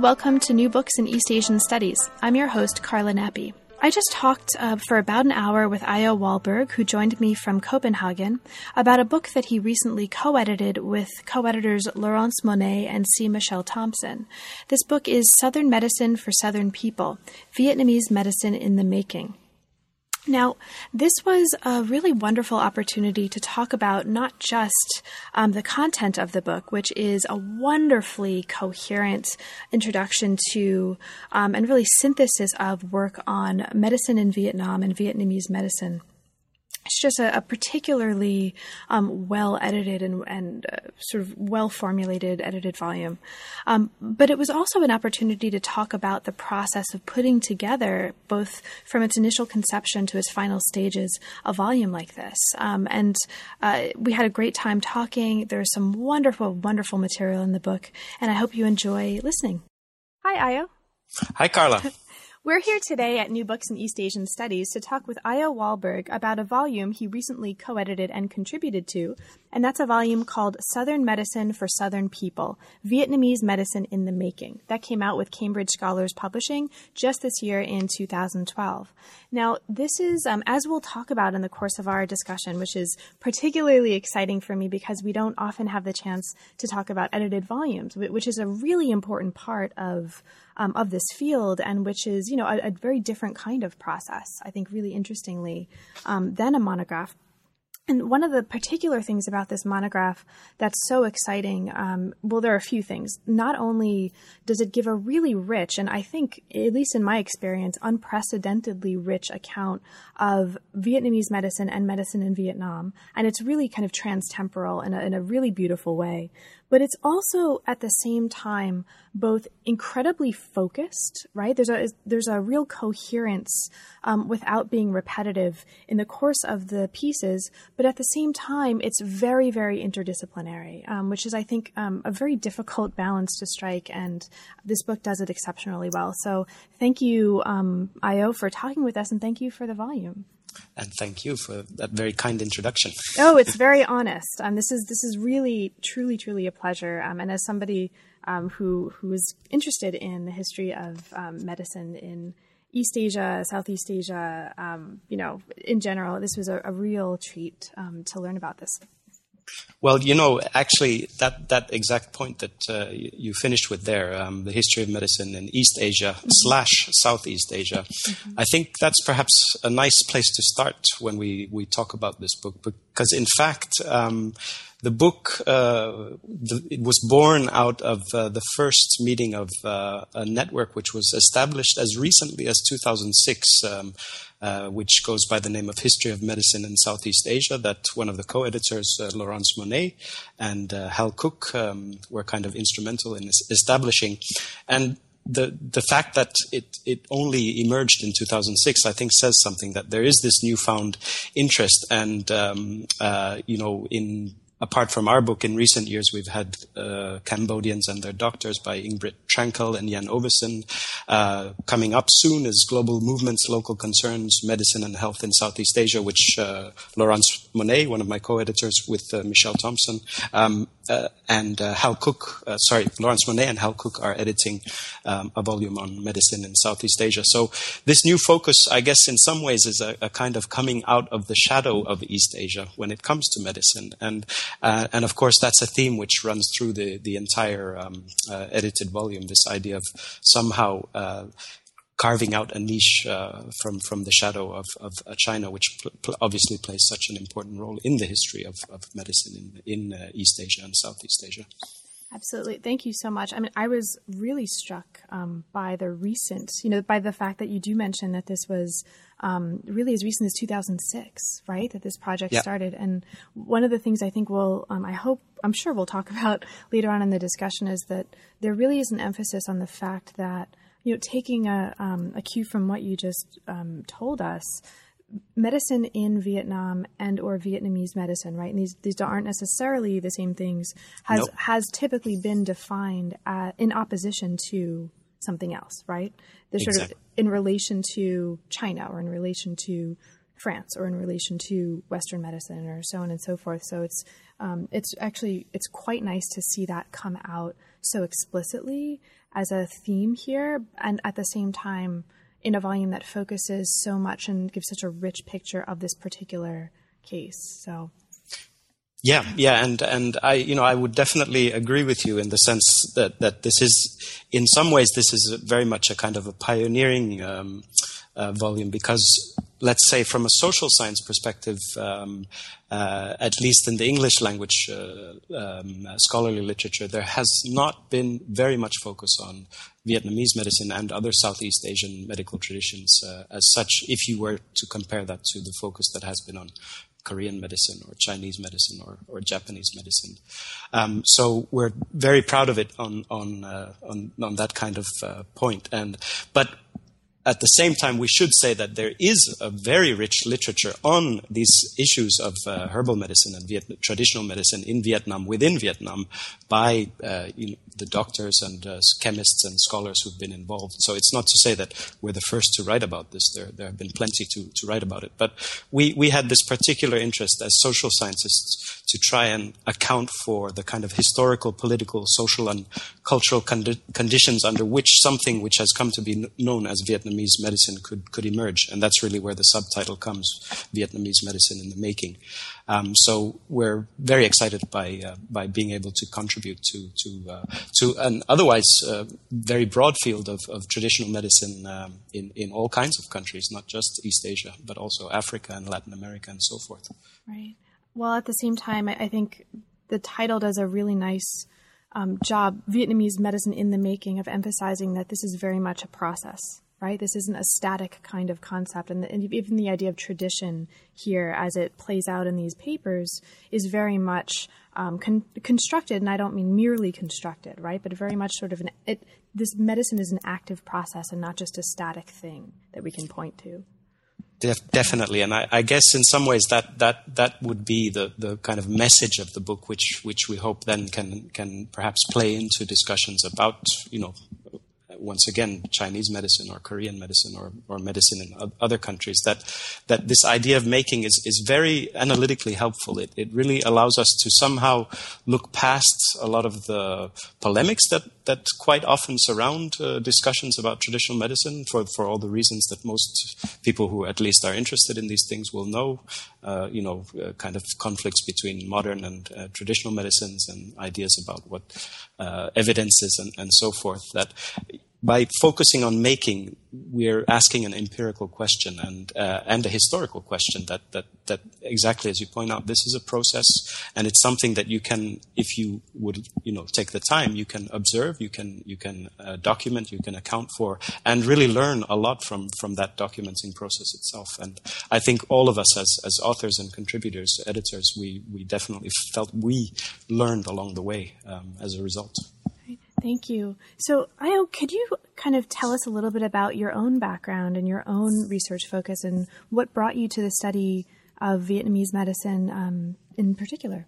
Welcome to New Books in East Asian Studies. I'm your host, Carla Nappi. I just talked uh, for about an hour with Ayo Wahlberg, who joined me from Copenhagen, about a book that he recently co edited with co editors Laurence Monnais and C. Michelle Thompson. This book is Southern Medicine for Southern People Vietnamese Medicine in the Making. Now, this was a really wonderful opportunity to talk about not just um, the content of the book, which is a wonderfully coherent introduction to um, and really synthesis of work on medicine in Vietnam and Vietnamese medicine it's just a, a particularly um, well edited and, and uh, sort of well formulated edited volume. Um, but it was also an opportunity to talk about the process of putting together, both from its initial conception to its final stages, a volume like this. Um, and uh, we had a great time talking. There's some wonderful, wonderful material in the book, and I hope you enjoy listening. Hi, Ayo. Hi, Carla. We're here today at New Books in East Asian Studies to talk with Ayo Wahlberg about a volume he recently co edited and contributed to, and that's a volume called Southern Medicine for Southern People Vietnamese Medicine in the Making. That came out with Cambridge Scholars Publishing just this year in 2012. Now, this is, um, as we'll talk about in the course of our discussion, which is particularly exciting for me because we don't often have the chance to talk about edited volumes, which is a really important part of um, of this field, and which is you know a, a, very different kind of process. I think really interestingly um, than a monograph. And one of the particular things about this monograph that's so exciting, um, well, there are a few things. Not only does it give a really rich, and I think, at least in my experience, unprecedentedly rich account of Vietnamese medicine and medicine in Vietnam, and it's really kind of transtemporal in a, in a really beautiful way but it's also at the same time both incredibly focused, right? There's a there's a real coherence um, without being repetitive in the course of the pieces, but at the same time, it's very very interdisciplinary, um, which is I think um, a very difficult balance to strike, and this book does it exceptionally well. So thank you, um, Ayo, for talking with us, and thank you for the volume. And thank you for that very kind introduction. oh, it's very honest. Um, this is this is really, truly, truly a pleasure. Um, and as somebody um, who who is interested in the history of um, medicine in East Asia, Southeast Asia, um, you know, in general, this was a, a real treat um, to learn about this. Well, you know, actually, that, that exact point that uh, you, finished with there, um, the history of medicine in East Asia mm-hmm. slash Southeast Asia, mm-hmm. I think that's perhaps a nice place to start when we, we talk about this book, because in fact, um, the book uh, the, it was born out of uh, the first meeting of uh, a network which was established as recently as 2006 um, uh, which goes by the name of History of Medicine in Southeast Asia, that one of the co-editors, uh, Laurence Monnais and uh, Hal Cook, um, were kind of instrumental in establishing. And the the fact that it it only emerged in 2006, I think, says something that there is this newfound interest, and um, uh, you know, in apart from our book, in recent years, we've had uh, Cambodians and Their Doctors by Ing-Britt Trankell and Jan Ovesen. Uh, coming up soon is Global Movements, Local Concerns, Medicine and Health in Southeast Asia, which uh, Laurence Monnais, one of my co-editors with uh, Michelle Thompson, um, uh, and uh, Hal Cook, sorry, Laurence Monnais and Hal Cook are editing um, a volume on medicine in Southeast Asia. So this new focus, I guess, in some ways is a, a kind of coming out of the shadow of East Asia when it comes to medicine. And uh, and of course, that's a theme which runs through the the entire um, uh, edited volume. This idea of somehow uh, carving out a niche uh, from from the shadow of, of uh, China, which pl- pl- obviously plays such an important role in the history of, of medicine in in uh, East Asia and Southeast Asia. Absolutely. Thank you so much. I mean, I was really struck um, by the recent, you know, by the fact that you do mention that this was um, really as recent as 2006, right? That this project started. And one of the things I think we'll, um, I hope I'm sure we'll talk about later on in the discussion is that there really is an emphasis on the fact that you know taking a, um, a cue from what you just um, told us medicine in Vietnam and or Vietnamese medicine, right? And these these aren't necessarily the same things. Has nope. has typically been defined at, in opposition to something else, right? They're exactly. sort of in relation to China or in relation to France or in relation to Western medicine or so on and so forth. So it's um, it's actually it's quite nice to see that come out so explicitly as a theme here, and at the same time in a volume that focuses so much and gives such a rich picture of this particular case. So. Yeah, yeah, and and I, you know, I would definitely agree with you in the sense that that this is, in some ways, this is very much a kind of a pioneering um, uh, volume because, let's say, from a social science perspective, um, uh, at least in the English language uh, um, scholarly literature, there has not been very much focus on Vietnamese medicine and other Southeast Asian medical traditions uh, as such, if you were to compare that to the focus that has been on Korean medicine or Chinese medicine or, or Japanese medicine. Um, so we're very proud of it on on uh, on, on, that kind of uh, point. And but at the same time, we should say that there is a very rich literature on these issues of uh, herbal medicine and Viet- traditional medicine in Vietnam, within Vietnam, by uh, you know, the doctors and uh, chemists and scholars who've been involved. So it's not to say that we're the first to write about this. There, there have been plenty to, to write about it. But we, we had this particular interest as social scientists to try and account for the kind of historical, political, social, and cultural condi- conditions under which something which has come to be known as Vietnamese medicine could, could emerge. And that's really where the subtitle comes Vietnamese medicine in the making. Um, so we're very excited by uh, by being able to contribute to to uh, to an otherwise uh, very broad field of, of traditional medicine um, in in all kinds of countries, not just East Asia, but also Africa and Latin America and so forth. Right. Well, at the same time, I think the title does a really nice um, job, Vietnamese medicine in the making, of emphasizing that this is very much a process right? This isn't a static kind of concept. And, the, and, even the idea of tradition here, as it plays out in these papers, is very much um, con- constructed. And I don't mean merely constructed, right? But very much sort of an, it, this medicine is an active process and not just a static thing that we can point to. Def- definitely, and I, I, guess in some ways that, that, that would be the, the kind of message of the book, which which we hope then can can perhaps play into discussions about you know once again Chinese medicine or Korean medicine or, or medicine in other countries that that this idea of making is, is very analytically helpful. It, it really allows us to somehow look past a lot of the polemics that, that quite often surround uh, discussions about traditional medicine for, for all the reasons that most people who at least are interested in these things will know. Uh, you know, uh, kind of conflicts between modern and uh, traditional medicines and ideas about what uh, evidence is and, and so forth. That by focusing on making, we're asking an empirical question and uh, and a historical question. That that that exactly as you point out, this is a process, and it's something that you can, if you would, you know, take the time, you can observe, you can you can uh, document, you can account for, and really learn a lot from from that documenting process itself. And I think all of us as as authors and contributors, editors, we we definitely felt we learned along the way um, as a result. Thank you. So, Ayo, could you kind of tell us a little bit about your own background and your own research focus and what brought you to the study of Vietnamese medicine um, in particular?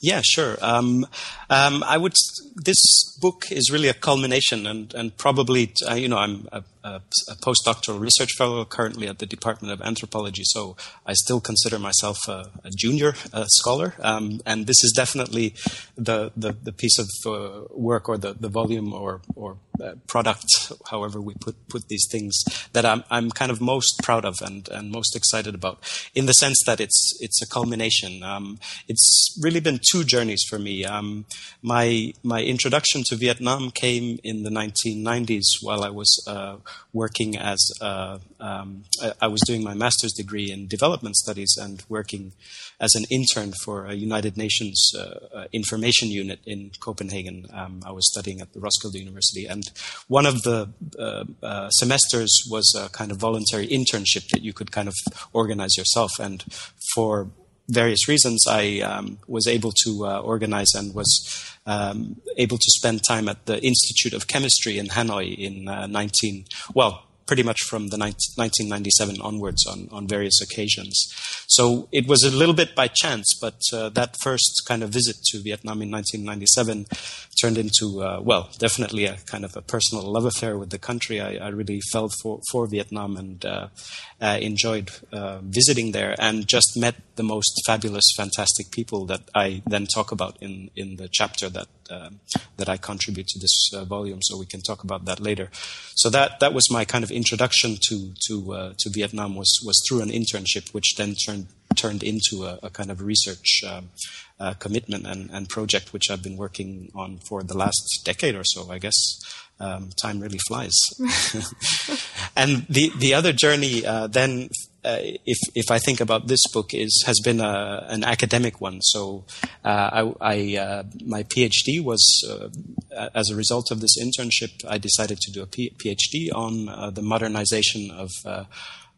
Yeah, sure. Um, um, I would. This book is really a culmination, and and probably uh, you know I'm a, a, postdoctoral research fellow currently at the Department of Anthropology, so I still consider myself a, a junior scholar. Um, and this is definitely the the, the piece of uh, work or the, the volume or or uh, product, however we put put these things, that I'm I'm kind of most proud of and and most excited about, in the sense that it's it's a culmination. Um, it's really been two journeys for me. Um, my my introduction to Vietnam came in the 1990s while I was uh, working as uh, um, I was doing my master's degree in development studies and working as an intern for a United Nations uh, uh, information unit in Copenhagen. Um, I was studying at the Roskilde University, and one of the uh, uh, semesters was a kind of voluntary internship that you could kind of organize yourself. And for various reasons, I um, was able to uh, organize and was um, able to spend time at the Institute of Chemistry in Hanoi in uh, 19, well, pretty much from the 1997 onwards on, on various occasions. So it was a little bit by chance, but uh, that first kind of visit to Vietnam in 1997 turned into, uh, well, definitely a kind of a personal love affair with the country. I, I really felt for, for Vietnam and uh, uh enjoyed uh, visiting there and just met the most fabulous, fantastic people that I then talk about in, in the chapter that um, that I contribute to this uh, volume. So we can talk about that later. So that that was my kind of introduction to to uh, to Vietnam was was through an internship, which then turned turned into a, a kind of research um, uh, commitment and, and project, which I've been working on for the last decade or so, I guess. Um, time really flies. and the the other journey uh, then uh, if if I think about this book is has been a, an academic one. So uh, I, I uh, my PhD was uh, as a result of this internship. I decided to do a PhD on uh, the modernization of uh,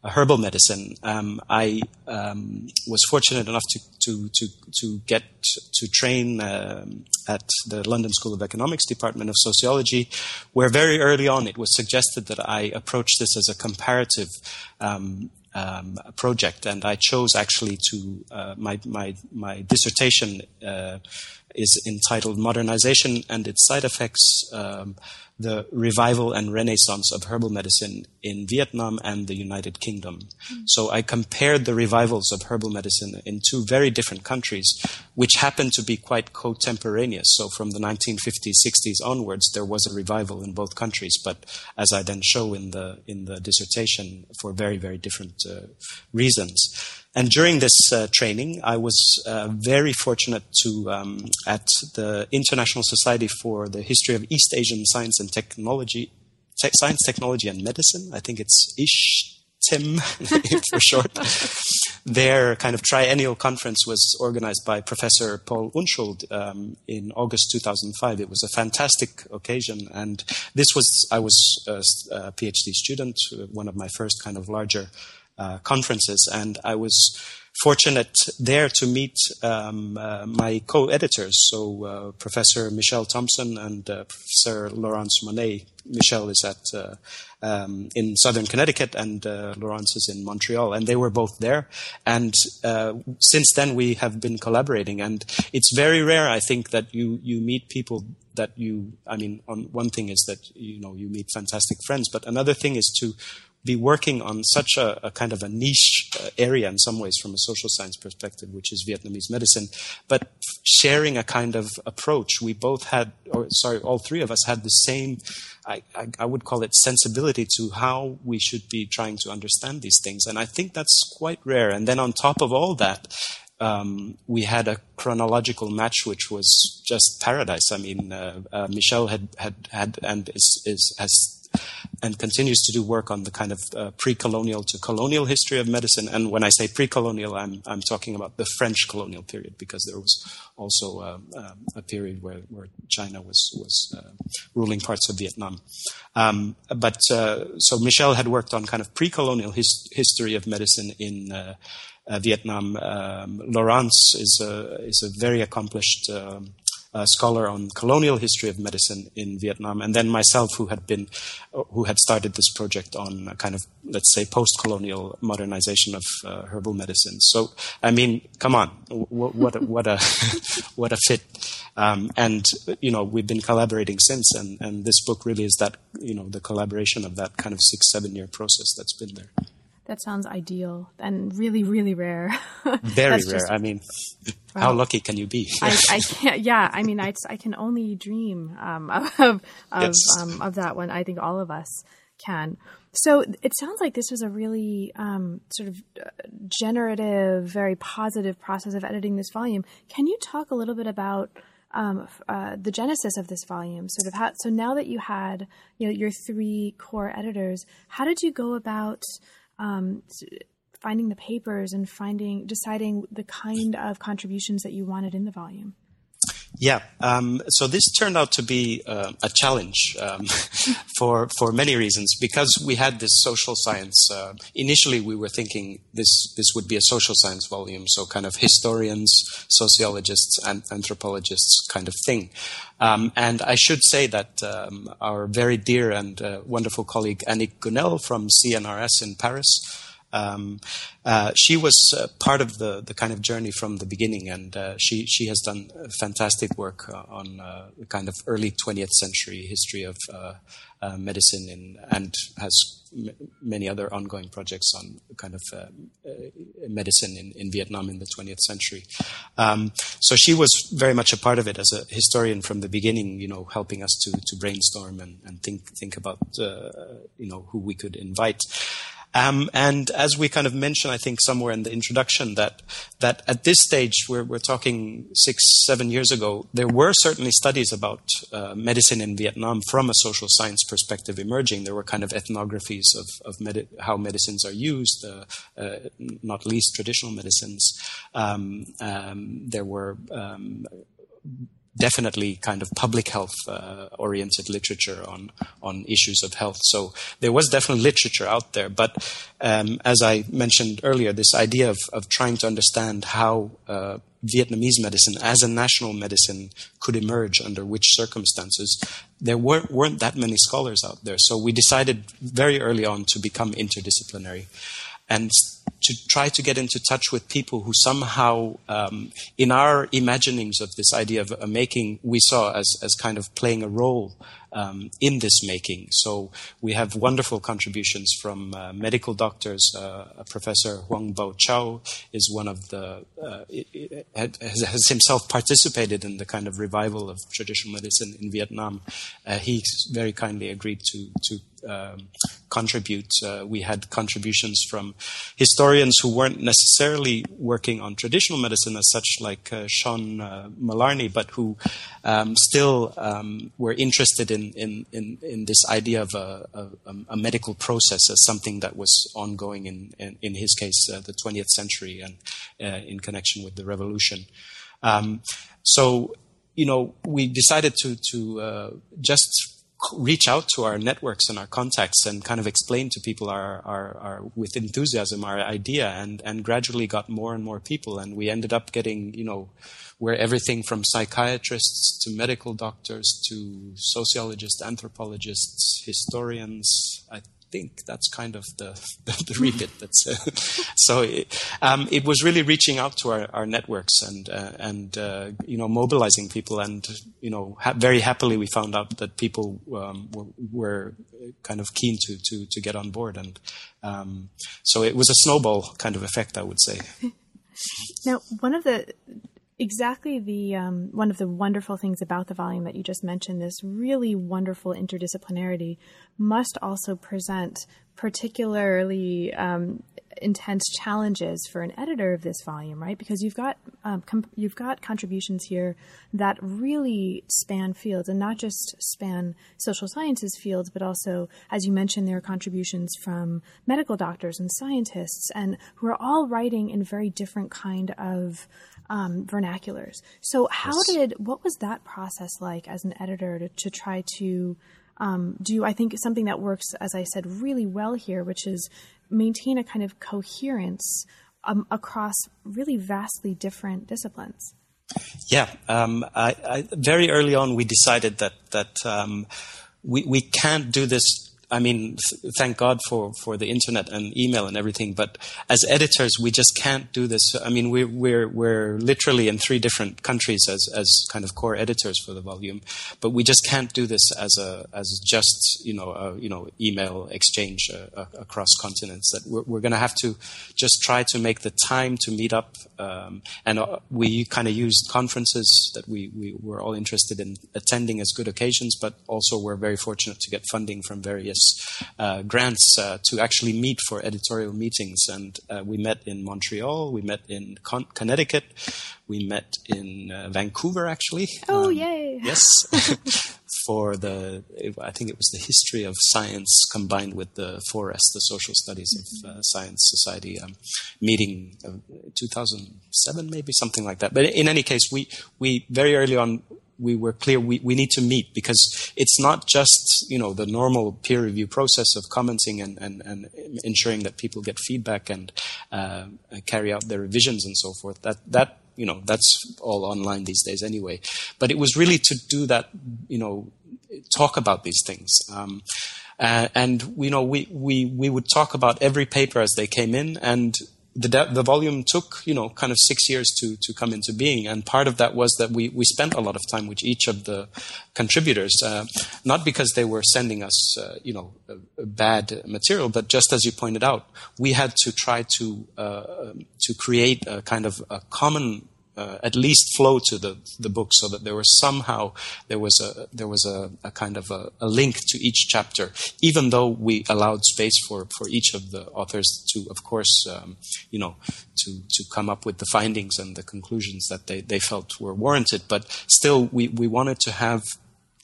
herbal medicine. Um, I um, was fortunate enough to to to to get to train um, at the London School of Economics Department of Sociology, where very early on it was suggested that I approach this as a comparative um, um, project, and I chose actually to uh, my my my dissertation uh, is entitled "Modernization and Its Side Effects." Um, the revival and renaissance of herbal medicine in Vietnam and the United Kingdom. Mm. So I compared the revivals of herbal medicine in two very different countries, which happened to be quite contemporaneous. So from the 1950s, 60s onwards, there was a revival in both countries, but as I then show in the in the dissertation, for very very different uh, reasons. And during this uh, training, I was uh, very fortunate to, um, at the International Society for the History of East Asian Science and Technology, te- Science, Technology and Medicine, I think it's ISHTEM for short. Their kind of triennial conference was organized by Professor Paul Unschuld um, in August 2005. It was a fantastic occasion, and this was I was a, a PhD student, one of my first kind of larger uh, conferences, and I was fortunate there to meet um, uh, my co-editors, so uh, Professor Michelle Thompson and uh, Professor Laurence Monnais. Michelle is at uh, um, in southern Connecticut, and uh, Laurence is in Montreal, and they were both there. And since then, we have been collaborating, and it's very rare, I think, that you you meet people that you. I mean, on one thing is that you know you meet fantastic friends, but another thing is to be working on such a, a kind of a niche uh, area in some ways from a social science perspective, which is Vietnamese medicine, but sharing a kind of approach. We both had, or sorry, all three of us had the same, I, I, I would call it sensibility to how we should be trying to understand these things. And I think that's quite rare. And then on top of all that, um, we had a chronological match which was just paradise. I mean, uh, uh, Michelle had, had, had and is, is, has and continues to do work on the kind of uh, pre-colonial to colonial history of medicine. And when I say pre-colonial, I'm, I'm talking about the French colonial period because there was also uh, uh, a period where, where China was, was uh, ruling parts of Vietnam. Um, but uh, so Michelle had worked on kind of pre-colonial his, history of medicine in uh, Vietnam. Um, Laurence is a, is a very accomplished um, uh, scholar on colonial history of medicine in Vietnam, and then myself, who had been, who had started this project on kind of, let's say, post-colonial modernization of uh, herbal medicine. So, I mean, come on, what, what a, what a, what a fit. Um, and you know, we've been collaborating since, and and this book really is that you know the collaboration of that kind of six seven year process that's been there. That sounds ideal and really, really rare. Very rare. Just, I mean, how lucky can you be? I, I, can't. Yeah, I mean, I, I can only dream um, of of yes. um, of that one. I think all of us can. So it sounds like this was a really um, sort of uh, generative, very positive process of editing this volume. Can you talk a little bit about? Um, uh, the genesis of this volume, sort of how. So now that you had, you know, your three core editors, how did you go about um, finding the papers and finding deciding the kind of contributions that you wanted in the volume? Yeah, um, so this turned out to be uh, a challenge um, for for many reasons because we had this social science. Uh, initially, we were thinking this this would be a social science volume, so kind of historians, sociologists, and anthropologists kind of thing. Um, and I should say that um, our very dear and uh, wonderful colleague Annick Guénel from CNRS in Paris um, uh, she was uh, part of the, the kind of journey from the beginning, and uh, she she has done fantastic work uh, on uh, the kind of early 20th century history of uh, medicine, in, and has m- many other ongoing projects on kind of medicine in, in Vietnam in the 20th century. Um, so she was very much a part of it as a historian from the beginning, you know, helping us to to brainstorm and, and think think about you know who we could invite. Um, and as we kind of mentioned, I think somewhere in the introduction, that that at this stage, we're, we're talking six, seven years ago, there were certainly studies about uh, medicine in Vietnam from a social science perspective emerging. There were kind of ethnographies of, of medi- how medicines are used, uh, uh, not least traditional medicines. Um, um, there were um, definitely kind of public health uh, oriented literature on on issues of health. So there was definitely literature out there, but um, as I mentioned earlier, this idea of of trying to understand how uh, Vietnamese medicine as a national medicine could emerge under which circumstances, there weren't, weren't that many scholars out there. So we decided very early on to become interdisciplinary and to try to get into touch with people who somehow, um, in our imaginings of this idea of a making, we saw as, as kind of playing a role um, in this making. So we have wonderful contributions from uh, medical doctors. Uh, Professor Hoang Bao Chau is one of the uh, has, has, himself participated in the kind of revival of traditional medicine in Vietnam. Uh, he very kindly agreed to to um, contribute. Uh, we had contributions from historians who weren't necessarily working on traditional medicine as such, like uh, Sean uh, Malarney, but who um, still um, were interested in, in, in, in, this idea of a, a, a, medical process as something that was ongoing in, in, in his case, uh, the 20th century and uh, in connection with the revolution. Um, so, you know, we decided to, to uh, just reach out to our networks and our contacts and kind of explain to people our, our, our, with enthusiasm our idea and, and gradually got more and more people. And we ended up getting you know where everything from psychiatrists to medical doctors to sociologists anthropologists historians I think that's kind of the the, the. That's uh, so. It, um, it was really reaching out to our, our networks and uh, and uh, you know mobilizing people, and you know ha- very happily we found out that people um, were, were, kind of keen to to to get on board, and um, so it was a snowball kind of effect, I would say. Now, one of the exactly the um, one of the wonderful things about the volume that you just mentioned this really wonderful interdisciplinarity must also present particularly um, intense challenges for an editor of this volume, right? Because you've got um, com- you've got contributions here that really span fields, and not just span social sciences fields, but also, as you mentioned, there are contributions from medical doctors and scientists, and who are all writing in very different kind of um, vernaculars. So, how yes. did what was that process like as an editor to, to try to um, do? I think something that works, as I said, really well here, which is maintain a kind of coherence um, across really vastly different disciplines. Yeah, um, I, I, very early on we decided that that um, we we can't do this I mean, thank God for, for the internet and email and everything. But as editors, we just can't do this. I mean, we're, we're, we're literally in three different countries as, as kind of core editors for the volume, but we just can't do this as a, as just, you know, a, you know, email exchange uh, across continents that we're, we're going to have to just try to make the time to meet up. Um, and uh, we kind of used conferences that we, we were all interested in attending as good occasions, but also we're very fortunate to get funding from various uh, grants uh, to actually meet for editorial meetings. And uh, we met in Montreal, we met in Con- Connecticut, we met in Vancouver, actually. Oh, um, yay! Yes. for the, I think it was the history of science combined with the 4S, the Social Studies mm-hmm. of uh, Science Society um, meeting, uh, 2007 maybe something like that. But in any case, we we very early on we were clear we, we need to meet because it's not just you know the normal peer review process of commenting and, and, and ensuring that people get feedback and uh, carry out their revisions and so forth. That that you know that's all online these days anyway. But it was really to do that you know talk about these things. Um, uh, and you know we, we we would talk about every paper as they came in and the, the volume took, you know, kind of six years to, to come into being. And part of that was that we, we spent a lot of time with each of the contributors, uh, not because they were sending us, uh, you know, bad material, but just as you pointed out, we had to try to, uh, to create a kind of a common uh, at least flow to the the book, so that there was somehow there was a there was a, a kind of a, a, link to each chapter, even though we allowed space for for each of the authors to, of course, um, you know, to to come up with the findings and the conclusions that they they felt were warranted. But still, we we wanted to have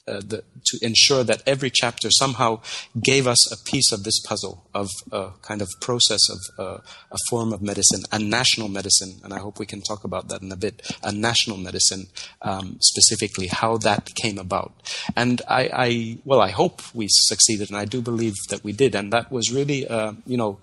uh, the, to ensure that every chapter somehow gave us a piece of this puzzle of a kind of process of uh, a form of medicine, a national medicine, and I hope we can talk about that in a bit. A national medicine, um, specifically, how that came about, and I, I, well, I hope we succeeded, and I do believe that we did, and that was really, uh, you know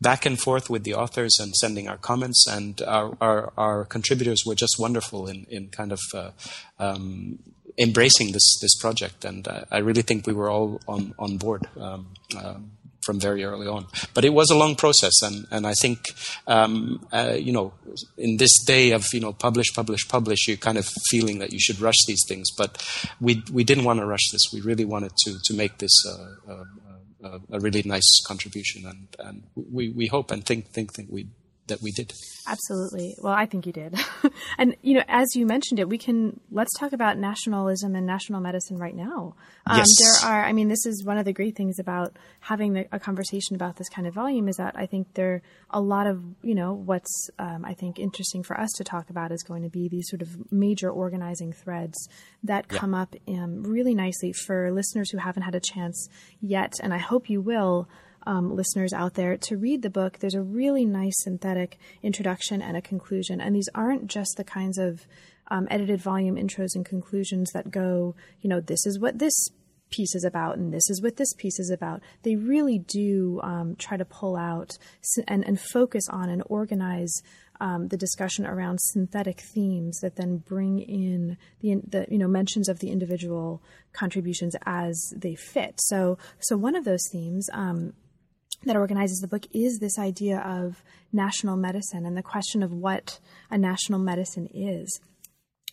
back and forth with the authors and sending our comments, and our, our, our contributors were just wonderful in, in kind of uh, um, embracing this this project, and uh, I really think we were all on on board. Um, uh, from very early on, but it was a long process, and and I think um, uh, you know in this day of you know publish, publish, publish, you're kind of feeling that you should rush these things, but we we didn't want to rush this. We really wanted to to make this uh, uh, a really nice contribution, and and we we hope and think think think we that we did. Absolutely. Well, I think you did. and you know, as you mentioned it, we can let's talk about nationalism and national medicine right now. Um, yes. There are. I mean, this is one of the great things about having the, a conversation about this kind of volume is that I think there are a lot of you know what's um, I think interesting for us to talk about is going to be these sort of major organizing threads that yeah. come up um, really nicely for listeners who haven't had a chance yet, and I hope you will um, listeners out there to read the book. There's a really nice synthetic introduction and a conclusion. And these aren't just the kinds of um, edited volume intros and conclusions that go, you know, this is what this piece is about and this is what this piece is about. They really do um, try to pull out and, and focus on and organize um, the discussion around synthetic themes that then bring in the, the you know mentions of the individual contributions as they fit. So so one of those themes um, that organizes the book is this idea of national medicine and the question of what a national medicine is.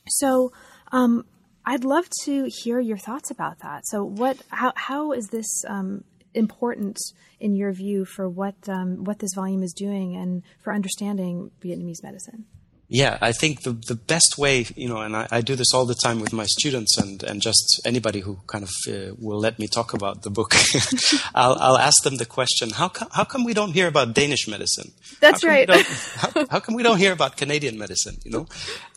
So, um, I'd love to hear your thoughts about that. So, what, how, how is this um, important in your view for what um, what this volume is doing and for understanding Vietnamese medicine? Yeah, I think the, the best way, you know, and I, I, do this all the time with my students and, and just anybody who kind of uh, will let me talk about the book, I'll, I'll ask them the question, how, come how come we don't hear about Danish medicine? That's right. how, how, come we don't hear about Canadian medicine, you know?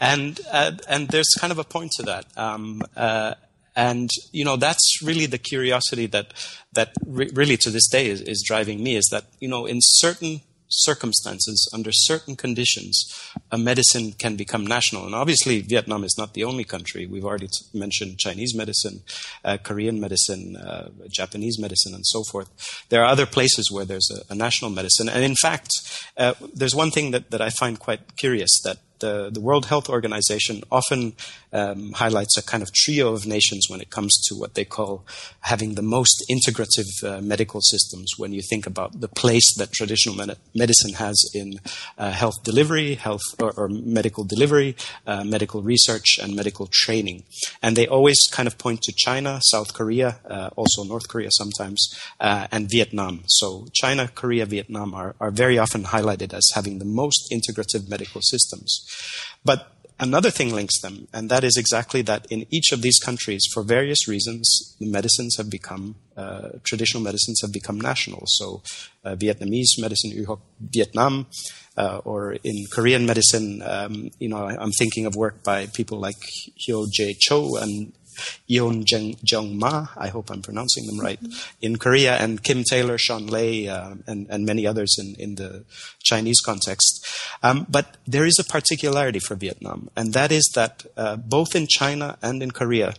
And, uh, and there's kind of a point to that. Um, uh, and you know that's really the curiosity that that re- really to this day is, is driving me is that you know in certain circumstances, under certain conditions, a medicine can become national. And obviously, Vietnam is not the only country. We've already t- mentioned Chinese medicine, uh, Korean medicine, uh, Japanese medicine, and so forth. There are other places where there's a, a national medicine. And in fact, uh, there's one thing that, that I find quite curious that the, the World Health Organization often um, highlights a kind of trio of nations when it comes to what they call having the most integrative uh, medical systems. When you think about the place that traditional med- medicine has in uh, health delivery, health or, or medical delivery, uh, medical research, and medical training, and they always kind of point to China, South Korea, uh, also North Korea sometimes, uh, and Vietnam. So China, Korea, Vietnam are, are very often highlighted as having the most integrative medical systems. But another thing links them, and that is exactly that in each of these countries, for various reasons, the medicines have become, uh, traditional medicines have become national. So uh, Vietnamese medicine, U Hoc Vietnam, uh, or in Korean medicine, um, you know, I, am thinking of work by people like Hyo Jae Cho and Yeon Jung Ma, I hope I'm pronouncing them right, mm-hmm. in Korea, and Kim Taylor, Sean Lei, uh, and, and many others in, in the Chinese context. Um, but there is a particularity for Vietnam, and that is that uh, both in China and in Korea,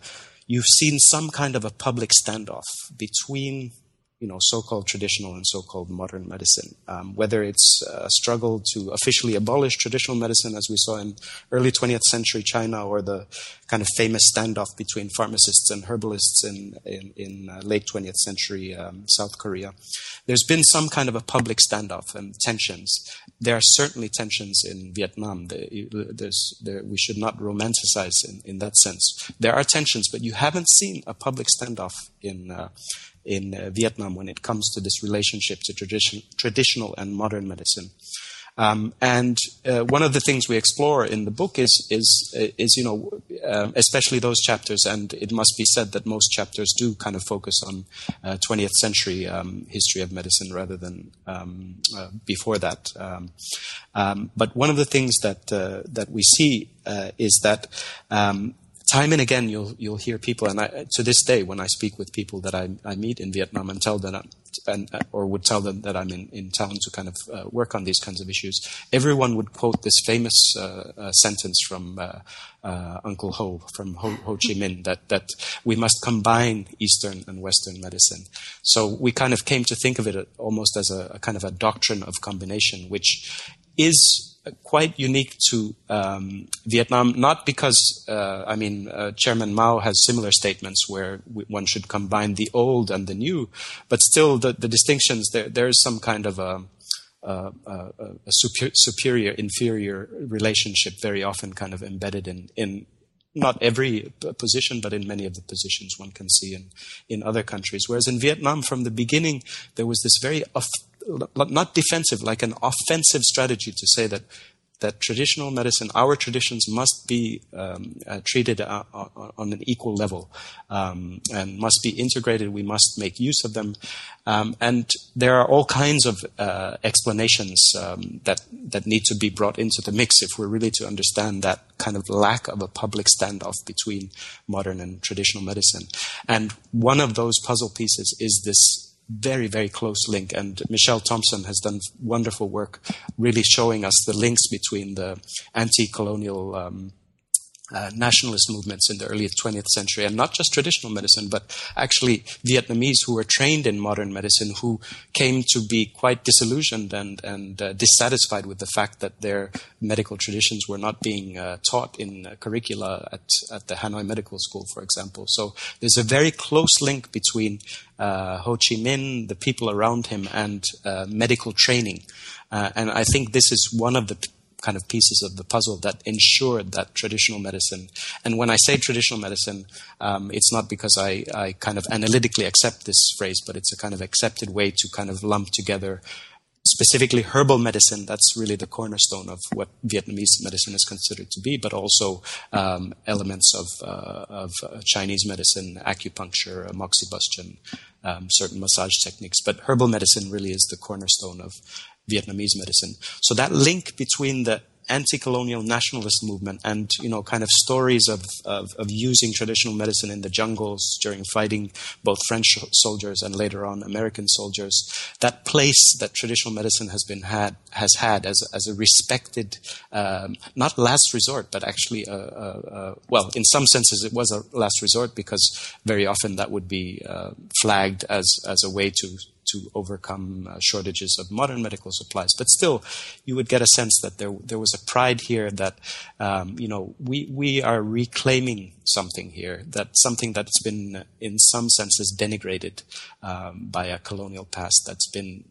you've seen some kind of a public standoff between you know, so-called traditional and so-called modern medicine. Um, whether it's a struggle to officially abolish traditional medicine, as we saw in early 20th century China, or the kind of famous standoff between pharmacists and herbalists in in, in uh, late 20th century um, South Korea, there's been some kind of a public standoff and tensions. There are certainly tensions in Vietnam. There, we should not romanticize in, in that sense. There are tensions, but you haven't seen a public standoff in. Uh, in uh, Vietnam when it comes to this relationship to tradition, traditional and modern medicine. Um, and uh, one of the things we explore in the book is is uh, is you know uh, especially those chapters, and it must be said that most chapters do kind of focus on 20th uh, century um, history of medicine rather than um, uh, before that. Um, um, but one of the things that that we see is that um, time and again you'll you'll hear people and I, to this day when I speak with people that I, I meet in Vietnam and tell them and or would tell them that I'm in, in town to kind of uh, work on these kinds of issues everyone would quote this famous uh, uh, sentence from uh, uh, Uncle Ho from Ho, Ho Chi Minh that that we must combine Eastern and Western medicine. So we kind of came to think of it almost as a, a kind of a doctrine of combination which is quite unique to um, Vietnam, not because, uh, I mean, uh, Chairman Mao has similar statements where one should combine the old and the new, but still the, the distinctions, there, there is some kind of a, a, a, a super, superior inferior relationship very often kind of embedded in, in not every position, but in many of the positions one can see in, in other countries. Whereas in Vietnam, from the beginning, there was this very not defensive, like an offensive strategy to say that that traditional medicine, our traditions, must be um, uh, treated uh, uh, on an equal level um, and must be integrated. We must make use of them, um, and there are all kinds of uh, explanations um, that that need to be brought into the mix if we're really to understand that kind of lack of a public standoff between modern and traditional medicine. And one of those puzzle pieces is this very, very close link. And Michelle Thompson has done wonderful work really showing us the links between the anti colonial um, uh, nationalist movements in the early 20th century, and not just traditional medicine, but actually Vietnamese who were trained in modern medicine who came to be quite disillusioned and, and uh, dissatisfied with the fact that their medical traditions were not being uh, taught in uh, curricula at, at the Hanoi Medical School, for example. So there's a very close link between uh, Ho Chi Minh, the people around him, and uh, medical training. and I think this is one of the kind of pieces of the puzzle that ensured that traditional medicine. And when I say traditional medicine, um, it's not because I, I kind of analytically accept this phrase, but it's a kind of accepted way to kind of lump together specifically herbal medicine. That's really the cornerstone of what Vietnamese medicine is considered to be, but also um, elements of, uh, of uh, Chinese medicine, acupuncture, moxibustion, um, certain massage techniques. But herbal medicine really is the cornerstone of Vietnamese medicine. So that link between the anti-colonial nationalist movement and you know kind of stories of, of, of, using traditional medicine in the jungles during fighting both French soldiers and later on American soldiers that place that traditional medicine has been had has had as, as a respected um, not last resort but actually a, a, a, well in some senses it was a last resort because very often that would be uh, flagged as as a way to to overcome uh, shortages of modern medical supplies. But still, you would get a sense that there there was a pride here that um, you know we we are reclaiming something here that something that's been in some senses denigrated um, by a colonial past that's been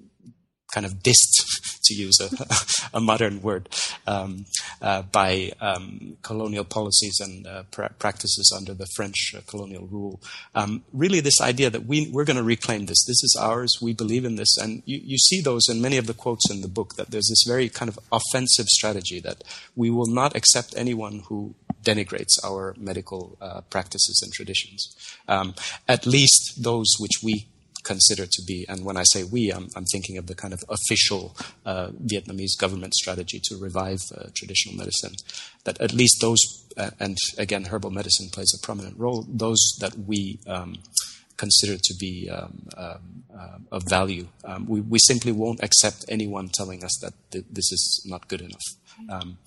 kind of dissed, to use a, a modern word, um, uh, by um, colonial policies and uh, practices under the French uh, colonial rule. Um, really, this idea that we, we're going to reclaim this, this is ours, we believe in this. And you, you see those in many of the quotes in the book that there's this very kind of offensive strategy that we will not accept anyone who denigrates our medical uh, practices and traditions. Um, at least those which we consider to be, and when I say we, I'm, I'm thinking of the kind of official uh, Vietnamese government strategy to revive uh, traditional medicine, that at least those, uh, and again, herbal medicine plays a prominent role, those that we um, consider to be um, um, uh, of value. Um, we, we simply won't accept anyone telling us that th- this is not good enough. Um,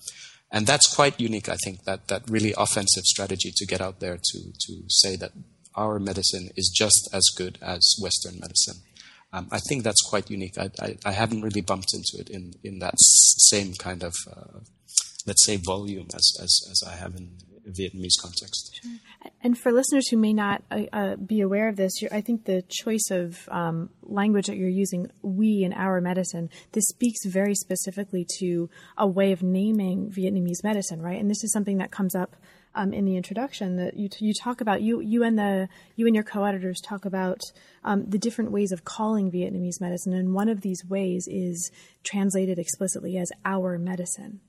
and that's quite unique, I think, that, that really offensive strategy to get out there to, to say that our medicine is just as good as Western medicine. Um, I think that's quite unique. I, I, I, haven't really bumped into it in, in that same kind of, uh, let's say, volume as, as, as I have in, Vietnamese context. Sure. And for listeners who may not uh, uh, be aware of this, I think the choice of um, language that you're using, we in our medicine, this speaks very specifically to a way of naming Vietnamese medicine, right? And this is something that comes up um, in the introduction that you you talk about you you and the you and your co-editors talk about um, the different ways of calling Vietnamese medicine, and one of these ways is translated explicitly as our medicine.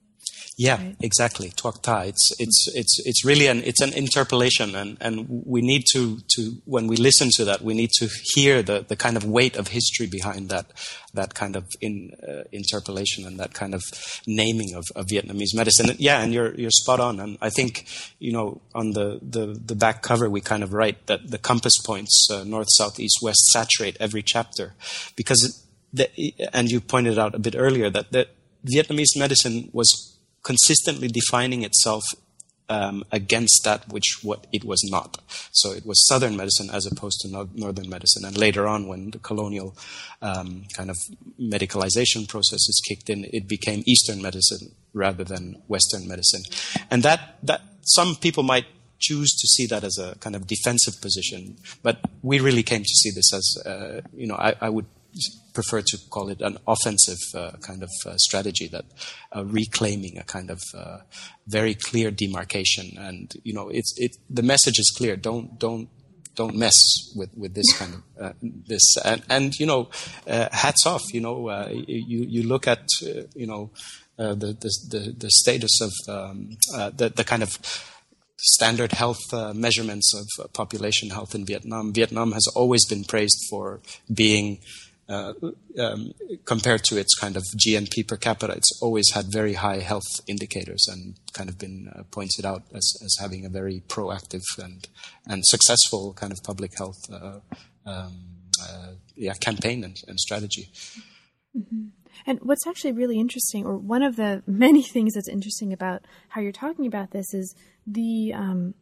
Yeah, right. exactly. Tha. It's it's it's it's really an it's an interpolation, and and we need to to when we listen to that, we need to hear the the kind of weight of history behind that that kind of in, uh, interpolation and that kind of naming of, of Vietnamese medicine. Yeah, and you're you're spot on. And I think you know on the the the back cover we kind of write that the compass points uh, north, south, east, west saturate every chapter because. The, and you pointed out a bit earlier that, that Vietnamese medicine was consistently defining itself um, against that which what it was not. So it was Southern medicine as opposed to no- Northern medicine. And later on, when the colonial um, kind of medicalization processes kicked in, it became Eastern medicine rather than Western medicine. And that that some people might choose to see that as a kind of defensive position, but we really came to see this as uh, you know I, I would prefer to call it an offensive uh, kind of uh, strategy that uh, reclaiming a kind of uh, very clear demarcation. And you know it's it the message is clear. Don't don't don't mess with, with this kind of uh, this. And, and you know uh, hats off you know you you look at you know the, the, the the status of um, the the kind of standard health uh, measurements of population health in Vietnam. Vietnam has always been praised for being uh, um, compared to its kind of GNP per capita, it's always had very high health indicators and kind of been uh, pointed out as, as having a very proactive and and successful kind of public health uh, um, uh, yeah, campaign and, and strategy. Mm-hmm. And what's actually really interesting, or one of the many things that's interesting about how you're talking about this, is the um,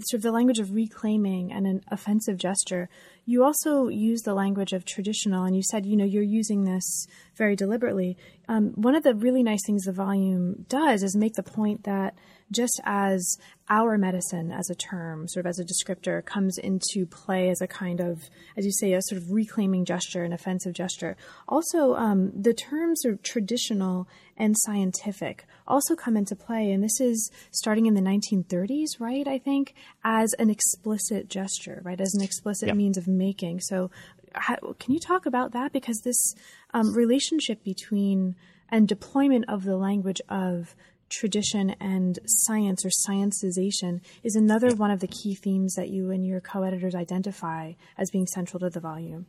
sort of the language of reclaiming and an offensive gesture. You also use the language of traditional, and you said, you know, you're using this very deliberately. Um, one of the really nice things the volume does is make the point that just as our medicine as a term, sort of as a descriptor, comes into play as a kind of, as you say, a sort of reclaiming gesture, an offensive gesture. Also, um, the terms are traditional and scientific also come into play, and this is starting in the 1930s, right? I think as an explicit gesture, right, as an explicit yep. means of making. So, how, can you talk about that? Because this um, relationship between and deployment of the language of tradition and science or scientization is another one of the key themes that you and your co-editors identify as being central to the volume.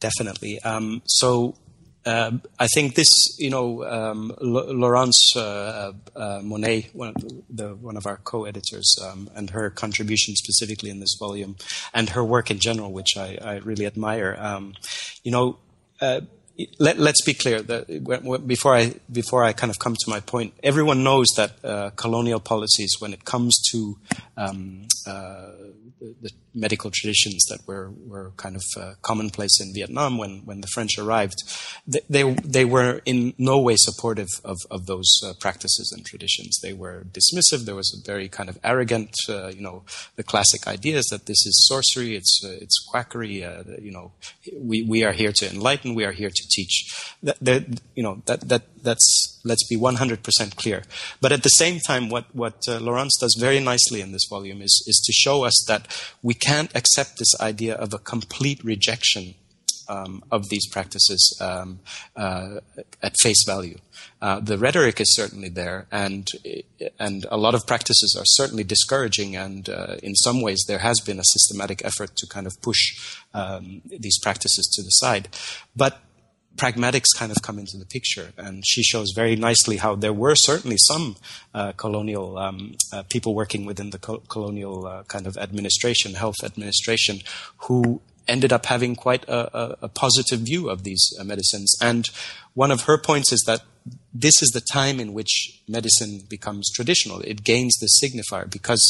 Definitely. Um, so uh, I think this, you know, um, Laurence uh, uh, Monnais, one of, the, one of our co-editors, um, and her contribution specifically in this volume, and her work in general, which I, I really admire. Um, you know, uh, let, us be clear that before I before I kind of come to my point, everyone knows that uh, colonial policies, when it comes to um, uh, the, the, medical traditions that were were kind of uh, commonplace in Vietnam when when the French arrived, they they, they were in no way supportive of of those uh, practices and traditions. They were dismissive. There was a very kind of arrogant, uh, you know, the classic ideas that this is sorcery, it's uh, it's quackery. you know, we we are here to enlighten. We are here to teach. That, that you know that that that's let's be 100% clear. But at the same time, what what uh, Laurence does very nicely in this volume is is to show us that we can't accept this idea of a complete rejection um, of these practices um, uh, at face value. Uh, the rhetoric is certainly there, and and a lot of practices are certainly discouraging. And uh, in some ways, there has been a systematic effort to kind of push um, these practices to the side. But pragmatics kind of come into the picture, and she shows very nicely how there were certainly some uh, colonial um, uh, people working within the co- colonial uh, kind of administration, health administration, who ended up having quite a, a, a positive view of these uh, medicines. And one of her points is that this is the time in which medicine becomes traditional. It gains the signifier because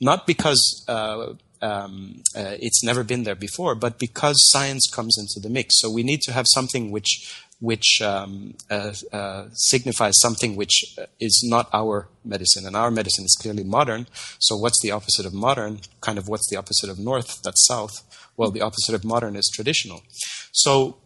not because uh, um, uh, it's never been there before, but because science comes into the mix. So we need to have something which which um, uh, uh, signifies something which is not our medicine, and our medicine is clearly modern. So what's the opposite of modern? Kind of what's the opposite of north? That's south. Well, the opposite of modern is traditional. So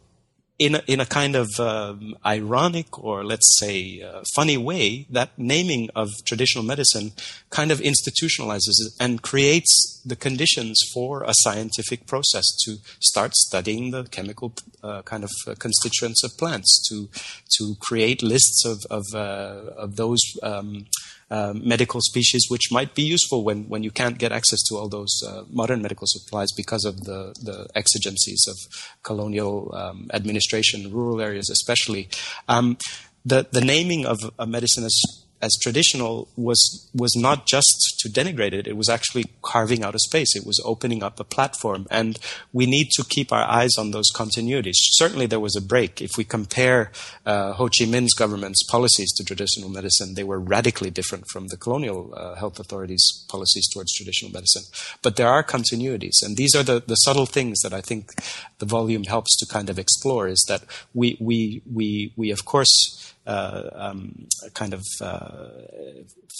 in a, in a kind of um, ironic or let's say uh, funny way, that naming of traditional medicine kind of institutionalizes it and creates the conditions for a scientific process to start studying the chemical uh, kind of uh, constituents of plants, to to create lists of of, uh, of those. Um, uh, medical species which might be useful when, when you can't get access to all those uh, modern medical supplies because of the, the exigencies of colonial um, administration, rural areas especially. Um, the, the naming of a medicine as as traditional was was not just to denigrate it it was actually carving out a space. It was opening up a platform. And we need to keep our eyes on those continuities. Certainly there was a break. If we compare uh, Ho Chi Minh's government's policies to traditional medicine they were radically different from the colonial uh, health authorities policies towards traditional medicine. But there are continuities. And these are the, the subtle things that I think the volume helps to kind of explore is that we we we we of course um, kind of uh,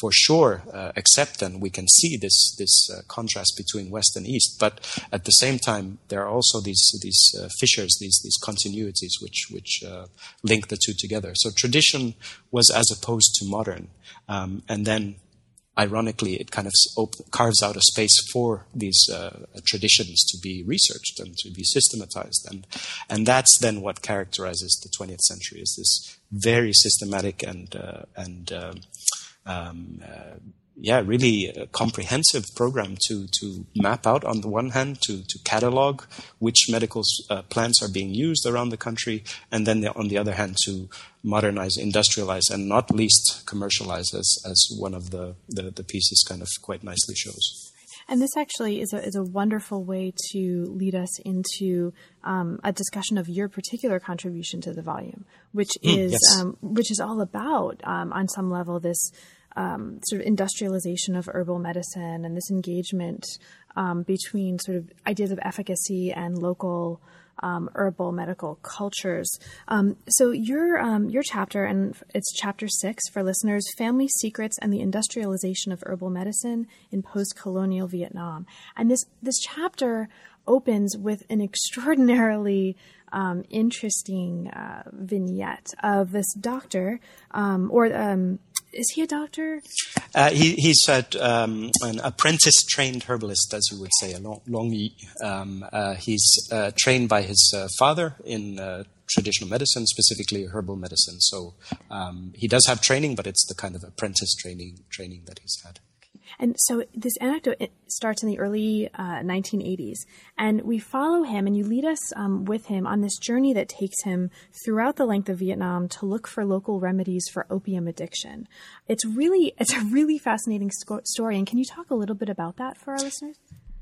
for sure uh, accept and we can see this this contrast between West and East. But at the same time, there are also these these fissures, these these continuities which which link the two together. So tradition was as opposed to modern, um, and then ironically, it kind of op- carves out a space for these uh, traditions to be researched and to be systematized, and and that's then what characterizes the 20th century is this very systematic and uh, and um, um uh, yeah, really a comprehensive program to to map out on the one hand to to catalog which medical uh, plants are being used around the country, and then the, on the other hand to modernize, industrialize, and not least commercialize, as as one of the the, the pieces kind of quite nicely shows. And this actually is a, is a wonderful way to lead us into um, a discussion of your particular contribution to the volume, which mm, is yes. um, which is all about, um, on some level, this um, sort of industrialization of herbal medicine and this engagement um, between sort of ideas of efficacy and local um, herbal medical cultures. Um, so your um, your chapter, and it's chapter six for listeners: family secrets and the industrialization of herbal medicine in post-colonial Vietnam. And this this chapter opens with an extraordinarily um, interesting uh, vignette of this doctor, um, or um, is he a doctor? Uh, he, he's a, um, an apprentice trained herbalist, as we would say, a long, long um, uh, He's uh, trained by his uh, father in uh, traditional medicine, specifically herbal medicine. So um, he does have training, but it's the kind of apprentice training training that he's had. And so this anecdote starts in the early uh, 1980s, and we follow him, and you lead us um, with him on this journey that takes him throughout the length of Vietnam to look for local remedies for opium addiction. It's really, it's a really fascinating sco- story. And can you talk a little bit about that for our listeners?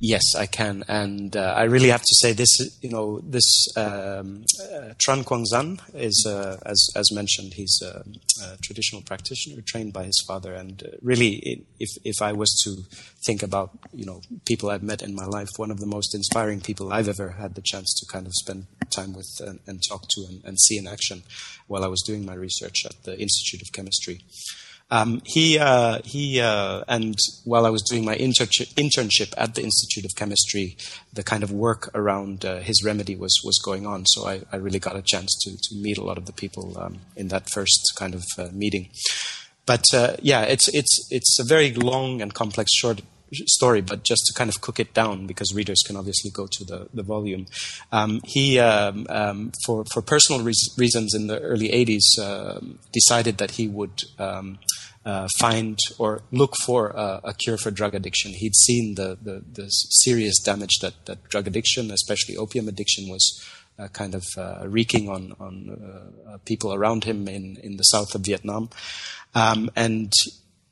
Yes, I can, and uh, I really have to say this. You know, this um, uh, Tran Quang Zan is, uh, as as mentioned, he's a, a, traditional practitioner trained by his father, and uh, really, if if I was to think about you know people I've met in my life, one of the most inspiring people I've ever had the chance to kind of spend time with and, and talk to and, and see in action while I was doing my research at the Institute of Chemistry. Um, he uh, he uh, and while I was doing my inter- internship at the Institute of Chemistry, the kind of work around uh, his remedy was was going on. So I, I, really got a chance to to meet a lot of the people um, in that first kind of uh, meeting. But uh, yeah, it's it's it's a very long and complex short story, but just to kind of cook it down because readers can obviously go to the, the volume. Um, he, um, um, for, for personal re- reasons in the early 80s, uh, decided that he would um, uh, find or look for a, a, cure for drug addiction. He'd seen the, the, the serious damage that, that drug addiction, especially opium addiction, was uh, kind of uh, wreaking on on uh, people around him in in the south of Vietnam, um, and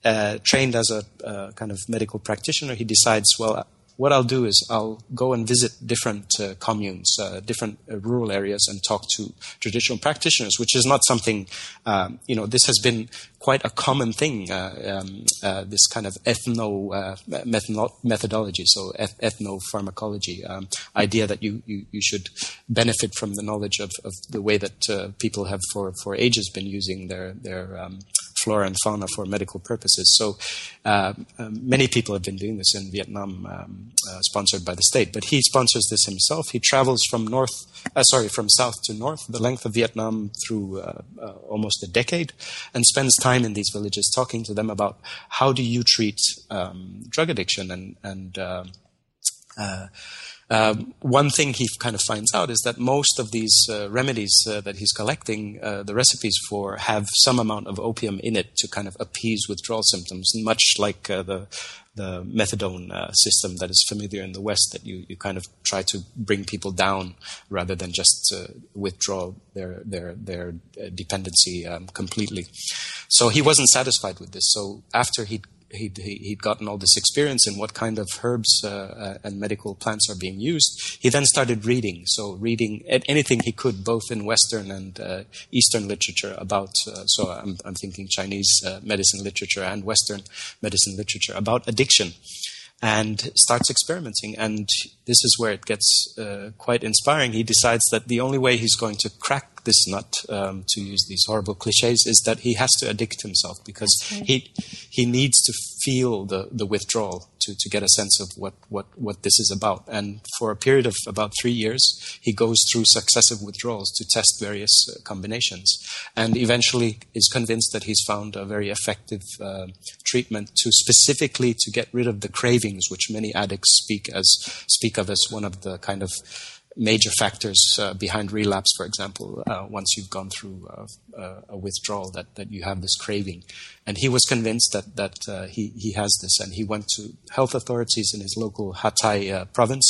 uh, trained as a kind of medical practitioner, he decides, well, what I'll do is I'll go and visit different uh, communes, uh, different uh, rural areas, and talk to traditional practitioners, which is not something, um, you know, this has been quite a common thing, uh, um, uh, this kind of ethno uh, methodology, so eth- ethnopharmacology, um, idea that you, you, you, should benefit from the knowledge of, of the way that people have for, for ages been using their, their um, flora and fauna for medical purposes. So uh, um, many people have been doing this in Vietnam, um, uh, sponsored by the state. But he sponsors this himself. He travels from north, uh, sorry, from south to north, the length of Vietnam through uh, almost a decade, and spends time in these villages talking to them about how do you treat um, drug addiction and and uh, um, one thing he kind of finds out is that most of these uh, remedies uh, that he's collecting, uh, the recipes for, have some amount of opium in it to kind of appease withdrawal symptoms, much like uh, the the methadone uh, system that is familiar in the West, that you, you kind of try to bring people down rather than just withdraw their their their dependency um, completely. So he wasn't satisfied with this. So after he'd he'd, he'd gotten all this experience in what kind of herbs uh, uh, and medical plants are being used, he then started reading. So reading anything he could, both in Western and uh, Eastern literature about. Uh, so I'm, I'm, thinking Chinese uh, medicine literature and Western medicine literature about addiction and starts experimenting. And this is where it gets uh, quite inspiring. He decides that the only way he's going to crack this nut, um, to use these horrible cliches, is that he has to addict himself because he he needs to feel the, the withdrawal to, to get a sense of what, what, what this is about. And for a period of about three years, he goes through successive withdrawals to test various uh, combinations and eventually is convinced that he's found a very effective uh, treatment to specifically to get rid of the cravings, which many addicts speak as speak of as one of the kind of major factors uh, behind relapse, for example, uh, once you've gone through uh, a withdrawal, that, that you have this craving. And he was convinced that, that uh, he, he has this, and he went to health authorities in his local Ha Tay uh, province.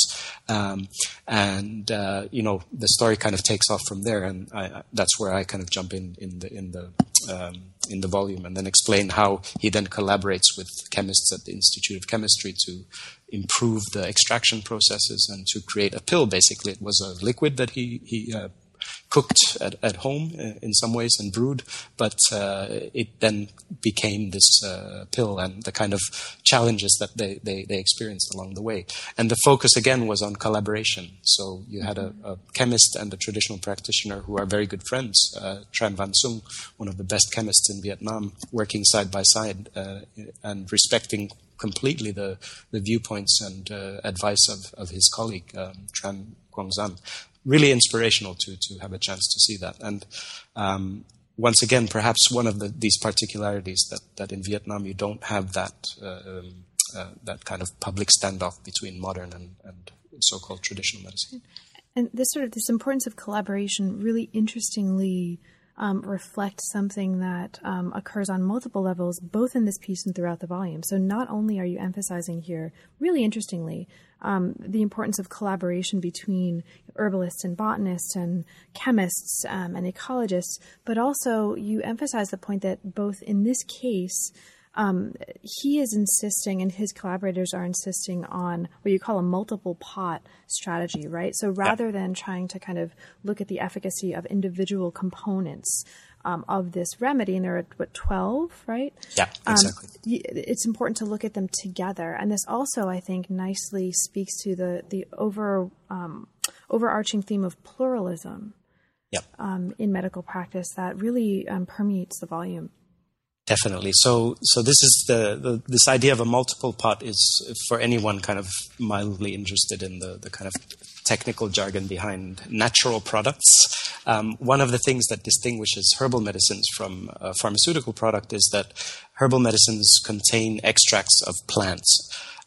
Um, and, uh, you know, the story kind of takes off from there, and I, that's where I kind of jump in in the, in the um, in the volume and then explain how he then collaborates with chemists at the Institute of Chemistry to improve the extraction processes and to create a pill. Basically, it was a liquid that he he uh, cooked at, at home uh, in some ways and brewed, but uh, it then became this uh, pill and the kind of challenges that they, they, they, experienced along the way. And the focus again was on collaboration. So you had a, a chemist and a traditional practitioner who are very good friends, Tran Van Sung, one of the best chemists in Vietnam, working side by side and respecting completely the, the viewpoints and uh, advice of, of his colleague, um, Tran Quang Zan really inspirational to to have a chance to see that. And um, once again, perhaps one of the, these particularities that that in Vietnam you don't have that uh, um, uh, that kind of public standoff between modern and, and so-called traditional medicine. And this sort of this importance of collaboration really interestingly um, reflect something that um, occurs on multiple levels, both in this piece and throughout the volume. So, not only are you emphasizing here, really interestingly, um, the importance of collaboration between herbalists and botanists and chemists um, and ecologists, but also you emphasize the point that both in this case, um, he is insisting, and his collaborators are insisting on what you call a multiple pot strategy, right? So rather yeah. than trying to kind of look at the efficacy of individual components um, of this remedy, and there are what twelve, right? Yeah, um, exactly. Um, it's important to look at them together, and this also, I think, nicely speaks to the the over um, overarching theme of pluralism. Yep. Um, in medical practice that really um, permeates the volume. Definitely. So, so this is the, the, this idea of a multiple pot is for anyone kind of mildly interested in the, the kind of technical jargon behind natural products. Um, one of the things that distinguishes herbal medicines from a pharmaceutical product is that herbal medicines contain extracts of plants.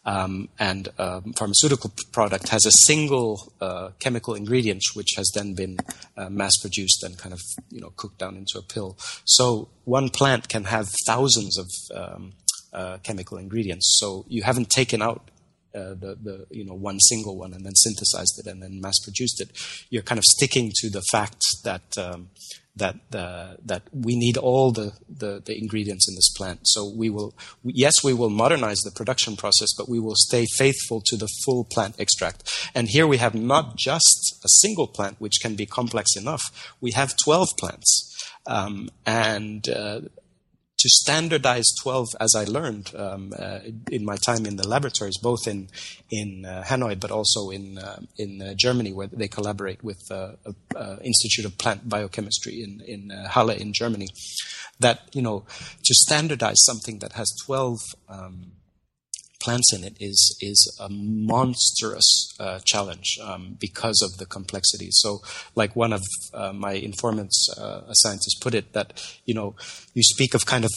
Um, and a pharmaceutical product has a single uh, chemical ingredient which has then been uh, mass produced and kind of you know cooked down into a pill. So one plant can have thousands of um, uh, chemical ingredients. So you haven't taken out uh, the, the you know one single one and then synthesized it and then mass produced it. You're kind of sticking to the fact that um, that uh, that we need all the, the, the ingredients in this plant. So we will yes we will modernize the production process, but we will stay faithful to the full plant extract. And here we have not just a single plant which can be complex enough. We have twelve plants, um, and uh, to standardize 12, as I learned um, uh, in my time in the laboratories, both in in uh, Hanoi but also in uh, in uh, Germany, where they collaborate with uh, Institute of Plant Biochemistry in in Halle in Germany. That you know, to standardize something that has 12 um, plants in it is is a monstrous uh, challenge um, because of the complexity. So, like one of uh, my informants, uh, a scientist, put it, that you know, you speak of kind of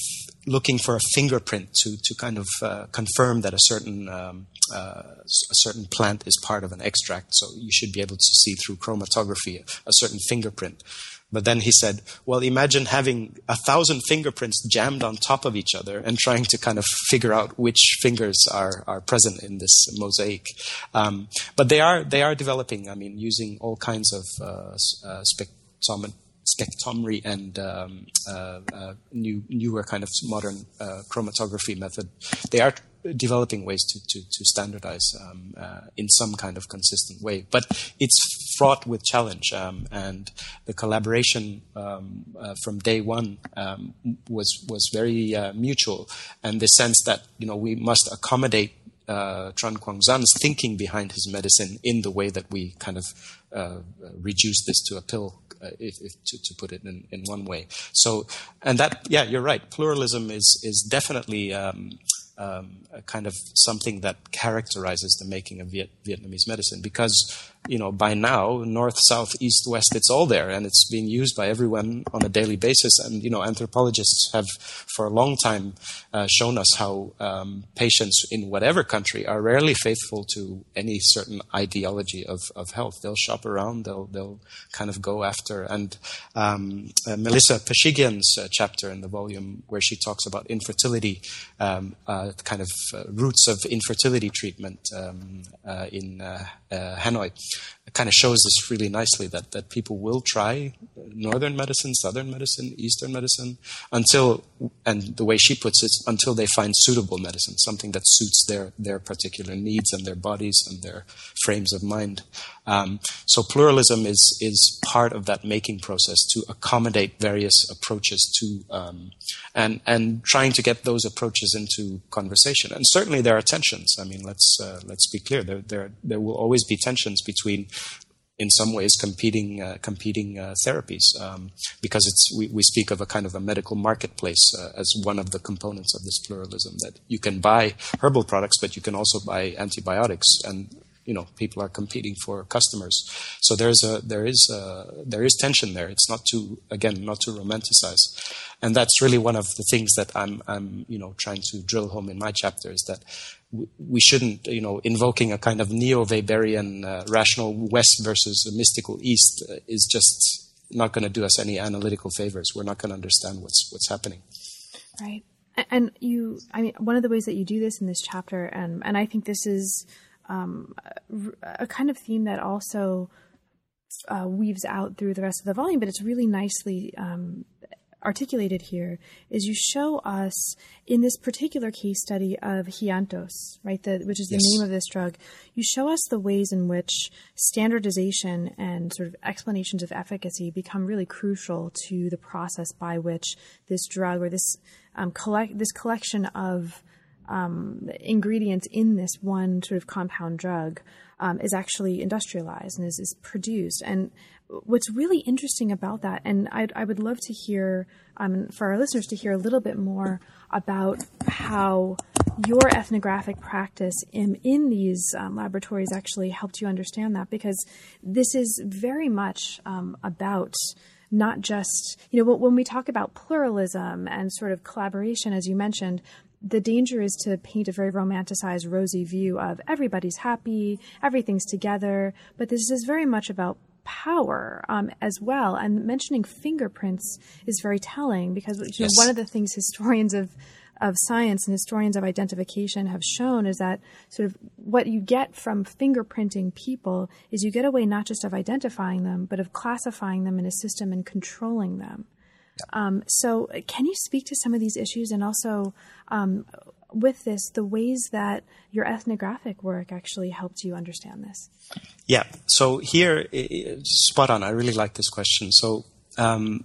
looking for a fingerprint to to kind of uh, confirm that a certain um, uh, a certain plant is part of an extract. So you should be able to see through chromatography a certain fingerprint. But then he said, well, imagine having a thousand fingerprints jammed on top of each other and trying to kind of figure out which fingers are, are present in this mosaic. Um, but they are, they are developing, I mean, using all kinds of uh, uh, spectrometry and um, uh, uh, new, newer kind of modern uh, chromatography method. They are developing ways to to, to standardize um, uh, in some kind of consistent way. But it's fraught with challenge, um, and the collaboration um, uh, from day one um, was was very uh, mutual, and the sense that you know we must accommodate uh, Tran Quang Xuan's thinking behind his medicine in the way that we kind of uh, reduce this to a pill, uh, if, if to, to, put it in, in one way. So, and that, yeah, you're right. Pluralism is is definitely um, um, kind of something that characterizes the making of Viet- Vietnamese medicine because you know, by now, north, south, east, west, it's all there, and it's being used by everyone on a daily basis. And you know, anthropologists have for a long time uh, shown us how um, patients in whatever country are rarely faithful to any certain ideology of, of health. They'll shop around, they'll they'll kind of go after. And um, uh, Melissa Pashigian's uh, chapter in the volume where she talks about infertility, um, uh, kind of uh, roots of infertility treatment um, uh, in Hanoi kind of shows this really nicely that, that people will try northern medicine, southern medicine, eastern medicine until, and the way she puts it, until they find suitable medicine, something that suits their, their particular needs and their bodies and their frames of mind. Um, so pluralism is, is part of that making process to accommodate various approaches to, um, and, and trying to get those approaches into conversation. And certainly there are tensions. I mean, let's, uh, let's be clear. There, there, there will always be tensions between in some ways competing uh, competing uh, therapies um, because it's we, we speak of a kind of a medical marketplace uh, as one of the components of this pluralism that you can buy herbal products but you can also buy antibiotics and you know people are competing for customers so there's a there is a, there is tension there it's not too again not to romanticize and that's really one of the things that I'm I'm you know trying to drill home in my chapter is that we shouldn't, you know, invoking a kind of neo-Weberian uh, rational West versus a mystical East uh, is just not going to do us any analytical favors. We're not going to understand what's what's happening. Right. And you, I mean, one of the ways that you do this in this chapter, and and I think this is um, a kind of theme that also uh, weaves out through the rest of the volume, but it's really nicely um, articulated here is you show us in this particular case study of Heantos, right, the, which is the yes. name of this drug, you show us the ways in which standardization and sort of explanations of efficacy become really crucial to the process by which this drug or this um, collect this collection of um, ingredients in this one sort of compound drug um, is actually industrialized and is, is produced. And what's really interesting about that, and I, I would love to hear um, for our listeners to hear a little bit more about how your ethnographic practice in, in these um, laboratories actually helped you understand that because this is very much um, about not just, you know, when we talk about pluralism and sort of collaboration, as you mentioned, the danger is to paint a very romanticized, rosy view of everybody's happy, everything's together, but this is very much about power um, as well. And mentioning fingerprints is very telling because you know, one of the things historians of of science and historians of identification have shown is that sort of what you get from fingerprinting people is you get a way not just of identifying them, but of classifying them in a system and controlling them. Um, so, can you speak to some of these issues and also um, with this, the ways that your ethnographic work actually helped you understand this? Yeah. So, here, spot on. I really like this question. So, um,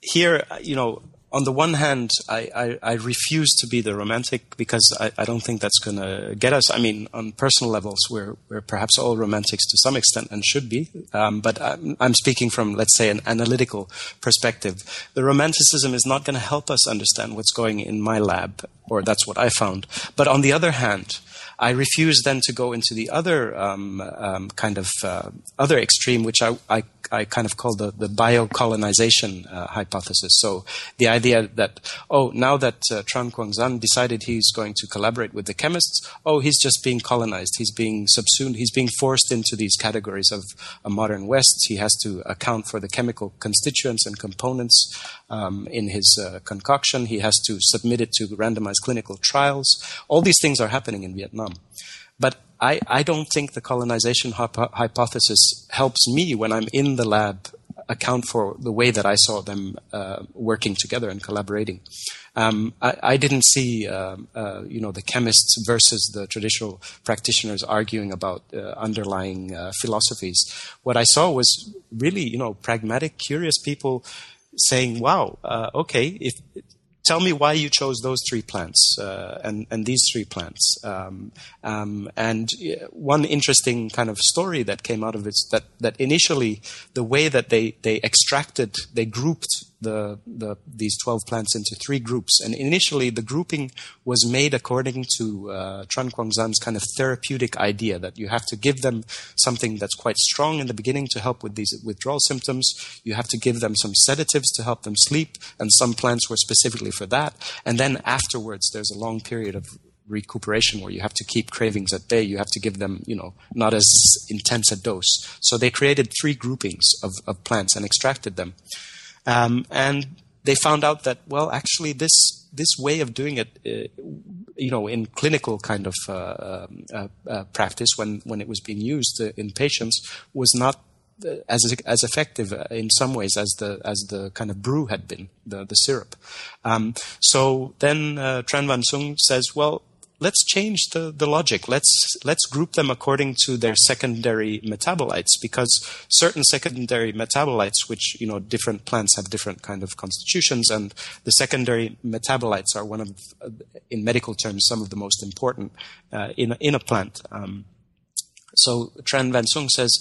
here, you know, on the one hand, I, I, I, refuse to be the romantic because I, I don't think that's going to get us. I mean, on personal levels, we're, we're perhaps all romantics to some extent and should be. Um, but I'm, I'm, speaking from, let's say, an analytical perspective. The romanticism is not going to help us understand what's going in my lab, or that's what I found. But on the other hand, I refuse then to go into the other um, um, kind of uh, other extreme, which I, I, I, kind of call the, the biocolonization uh, hypothesis. So the idea that, oh, now that uh, Tran Quanzan decided he's going to collaborate with the chemists, oh, he's just being colonized. He's being subsumed. He's being forced into these categories of a modern West. He has to account for the chemical constituents and components um, in his uh, concoction. He has to submit it to randomized clinical trials. All these things are happening in Vietnam. But I, I don't think the colonization hypo- hypothesis helps me when I'm in the lab account for the way that I saw them uh, working together and collaborating. Um, I, I, didn't see, um, uh, you know, the chemists versus the traditional practitioners arguing about uh, underlying uh, philosophies. What I saw was really, you know, pragmatic, curious people saying, "Wow, uh, okay, if tell me why you chose those three plants uh, and, and these three plants. Um, um, and one interesting kind of story that came out of it is that, that initially the way that they, they extracted, they grouped the, the, these 12 plants into three groups. And initially, the grouping was made according to uh, Tran Quanzan's kind of therapeutic idea that you have to give them something that's quite strong in the beginning to help with these withdrawal symptoms. You have to give them some sedatives to help them sleep, and some plants were specifically for that. And then afterwards, there's a long period of recuperation where you have to keep cravings at bay. You have to give them, you know, not as intense a dose. So they created three groupings of, of plants and extracted them. Um, and they found out that, well, actually, this this way of doing it, uh, you know, in clinical kind of uh, um, uh, uh, practice, when when it was being used uh, in patients, was not uh, as as effective in some ways as the as the kind of brew had been the the syrup. Um, so then Tran Van Sung says, well, let's change the, the logic. Let's let's group them according to their secondary metabolites because certain secondary metabolites, which you know different plants have different kind of constitutions, and the secondary metabolites are one of, in medical terms, some of the most important uh, in in a plant. Um, so Tran Van Sung says,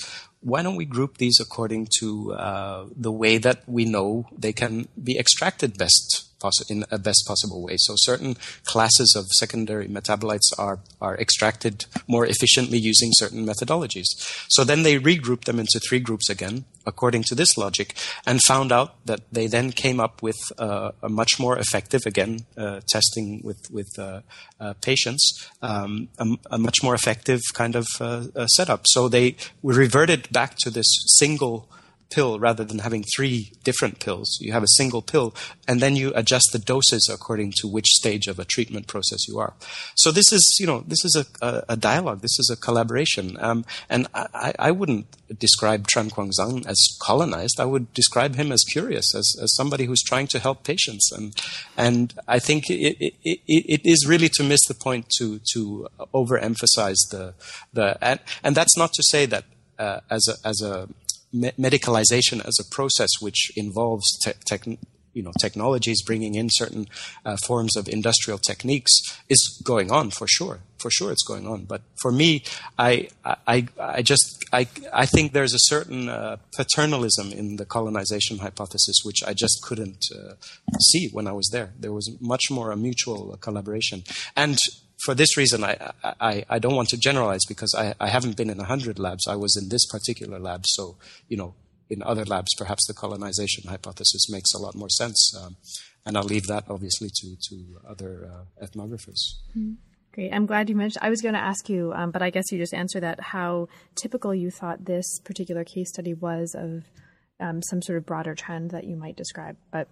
why don't we group these according to uh, the way that we know they can be extracted best in a best possible way. So certain classes of secondary metabolites are, are extracted more efficiently using certain methodologies. So then they regrouped them into three groups again, according to this logic, and found out that they then came up with uh, a much more effective, again, uh, testing with, with uh, uh patients, um, a, a, much more effective kind of uh, setup. So they we reverted back to this single pill rather than having three different pills. You have a single pill, and then you adjust the doses according to which stage of a treatment process you are. So this is, you know, this is a, a, a dialogue. This is a collaboration. Um, and I, I, wouldn't describe Tran Quanzan as colonized. I would describe him as curious, as, as somebody who's trying to help patients. And and I think it, it, it, it is really to miss the point to to overemphasize the the and, and that's not to say that uh, as a as a me- medicalization as a process which involves te- you know, technologies bringing in certain uh, forms of industrial techniques is going on for sure. For sure, it's going on. But for me, I, I, I just, I, I think there's a certain uh, paternalism in the colonization hypothesis, which I just couldn't uh, see when I was there. There was much more a mutual collaboration. And for this reason, I, I, I don't want to generalize because I, I haven't been in 100 labs. I was in this particular lab. So, you know, in other labs, perhaps the colonization hypothesis makes a lot more sense. Um, and I'll leave that obviously to to other uh, ethnographers. Mm-hmm. Great. I'm glad you mentioned. I was going to ask you, um, but I guess you just answered that. How typical you thought this particular case study was of um, some sort of broader trend that you might describe, but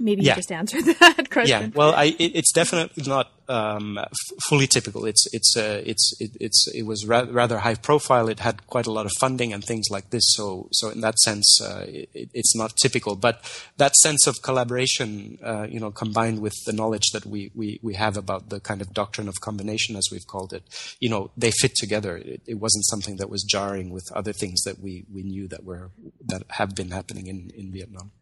maybe yeah. you just answered that question. Yeah. Well, I, it, it's definitely not um, f- fully typical. It's it's uh, it's it, it's it was ra- rather high profile. It had quite a lot of funding and things like this. So so in that sense, uh, it, it's not typical. But that sense of collaboration, uh, you know, combined with the knowledge that we, we we have about the kind of doctrine of combination, as we've called it, you know, they fit together. It, it wasn't something that was jarring with other things that we we knew that were that have been happening in in Vietnam.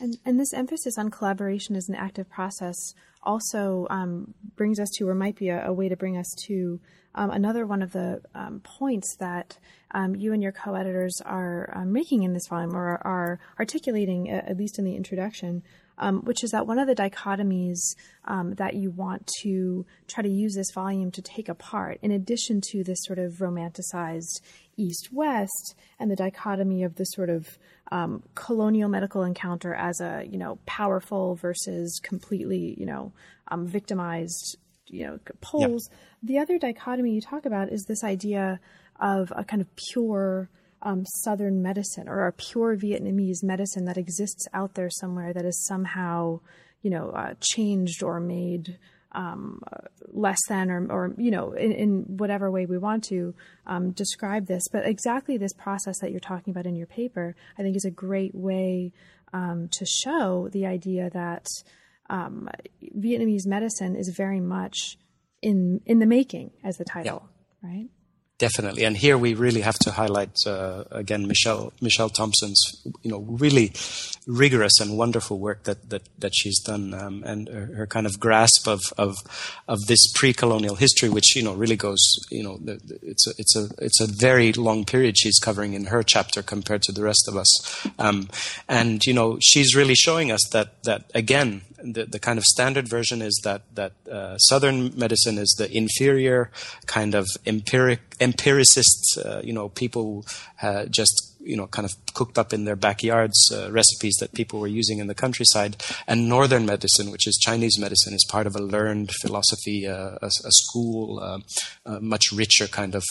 And, and this emphasis on collaboration as an active process also um, brings us to, or might be a, a way to bring us to, um, another one of the um, points that um, you and your co-editors are uh, making in this volume, or are, are articulating, at least in the introduction, um, which is that one of the dichotomies um, that you want to try to use this volume to take apart, in addition to this sort of romanticized East West and the dichotomy of the sort of um, colonial medical encounter as a you know powerful versus completely you know um, victimized you know poles. Yep. The other dichotomy you talk about is this idea of a kind of pure um, Southern medicine or a pure Vietnamese medicine that exists out there somewhere that is somehow you know uh, changed or made um, less than or, or you know in, in, whatever way we want to um, describe this but exactly this process that you're talking about in your paper i think is a great way um, to show the idea that um, vietnamese medicine is very much in in the making as the title yeah. right Definitely, and here we really have to highlight uh, again Michele Michele Thompson's you know really rigorous and wonderful work that that, that she's done, um, and her, her, kind of grasp of of of this pre-colonial history, which you know really goes you know it's a it's a it's a very long period she's covering in her chapter compared to the rest of us, um, and you know she's really showing us that that again the, the kind of standard version is that that uh, Southern medicine is the inferior kind of empiric empiricists, uh, you know, people uh, just you know kind of cooked up in their backyards uh, recipes that people were using in the countryside, and Northern medicine, which is Chinese medicine, is part of a learned philosophy, uh, a, a, school, uh, a much richer kind of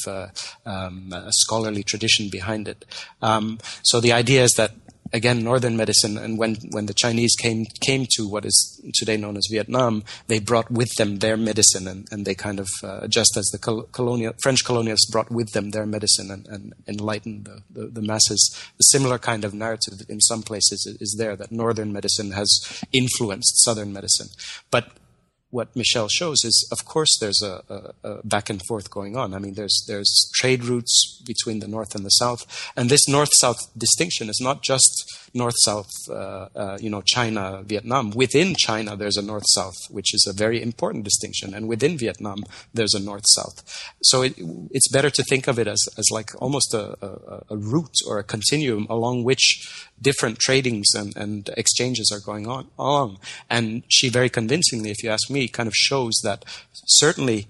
um, scholarly tradition behind it. Um, so the idea is that again northern medicine and when when the chinese came came to what is today known as vietnam they brought with them their medicine and, and they kind of uh, just as the colonial french colonialists brought with them their medicine and, and enlightened the, the, the, masses. A similar kind of narrative in some places is there that northern medicine has influenced southern medicine. But what Michele shows is, of course, there's a, a, a, back and forth going on. I mean, there's there's trade routes between the north and the south, and this north-south distinction is not just north-south, uh, uh, you know, China, Vietnam. Within China, there's a north-south, which is a very important distinction, and within Vietnam, there's a north-south. So it, it's better to think of it as as like almost a, a, route or a continuum along which different tradings and, and exchanges are going on along. And she very convincingly, if you ask me, kind of shows that certainly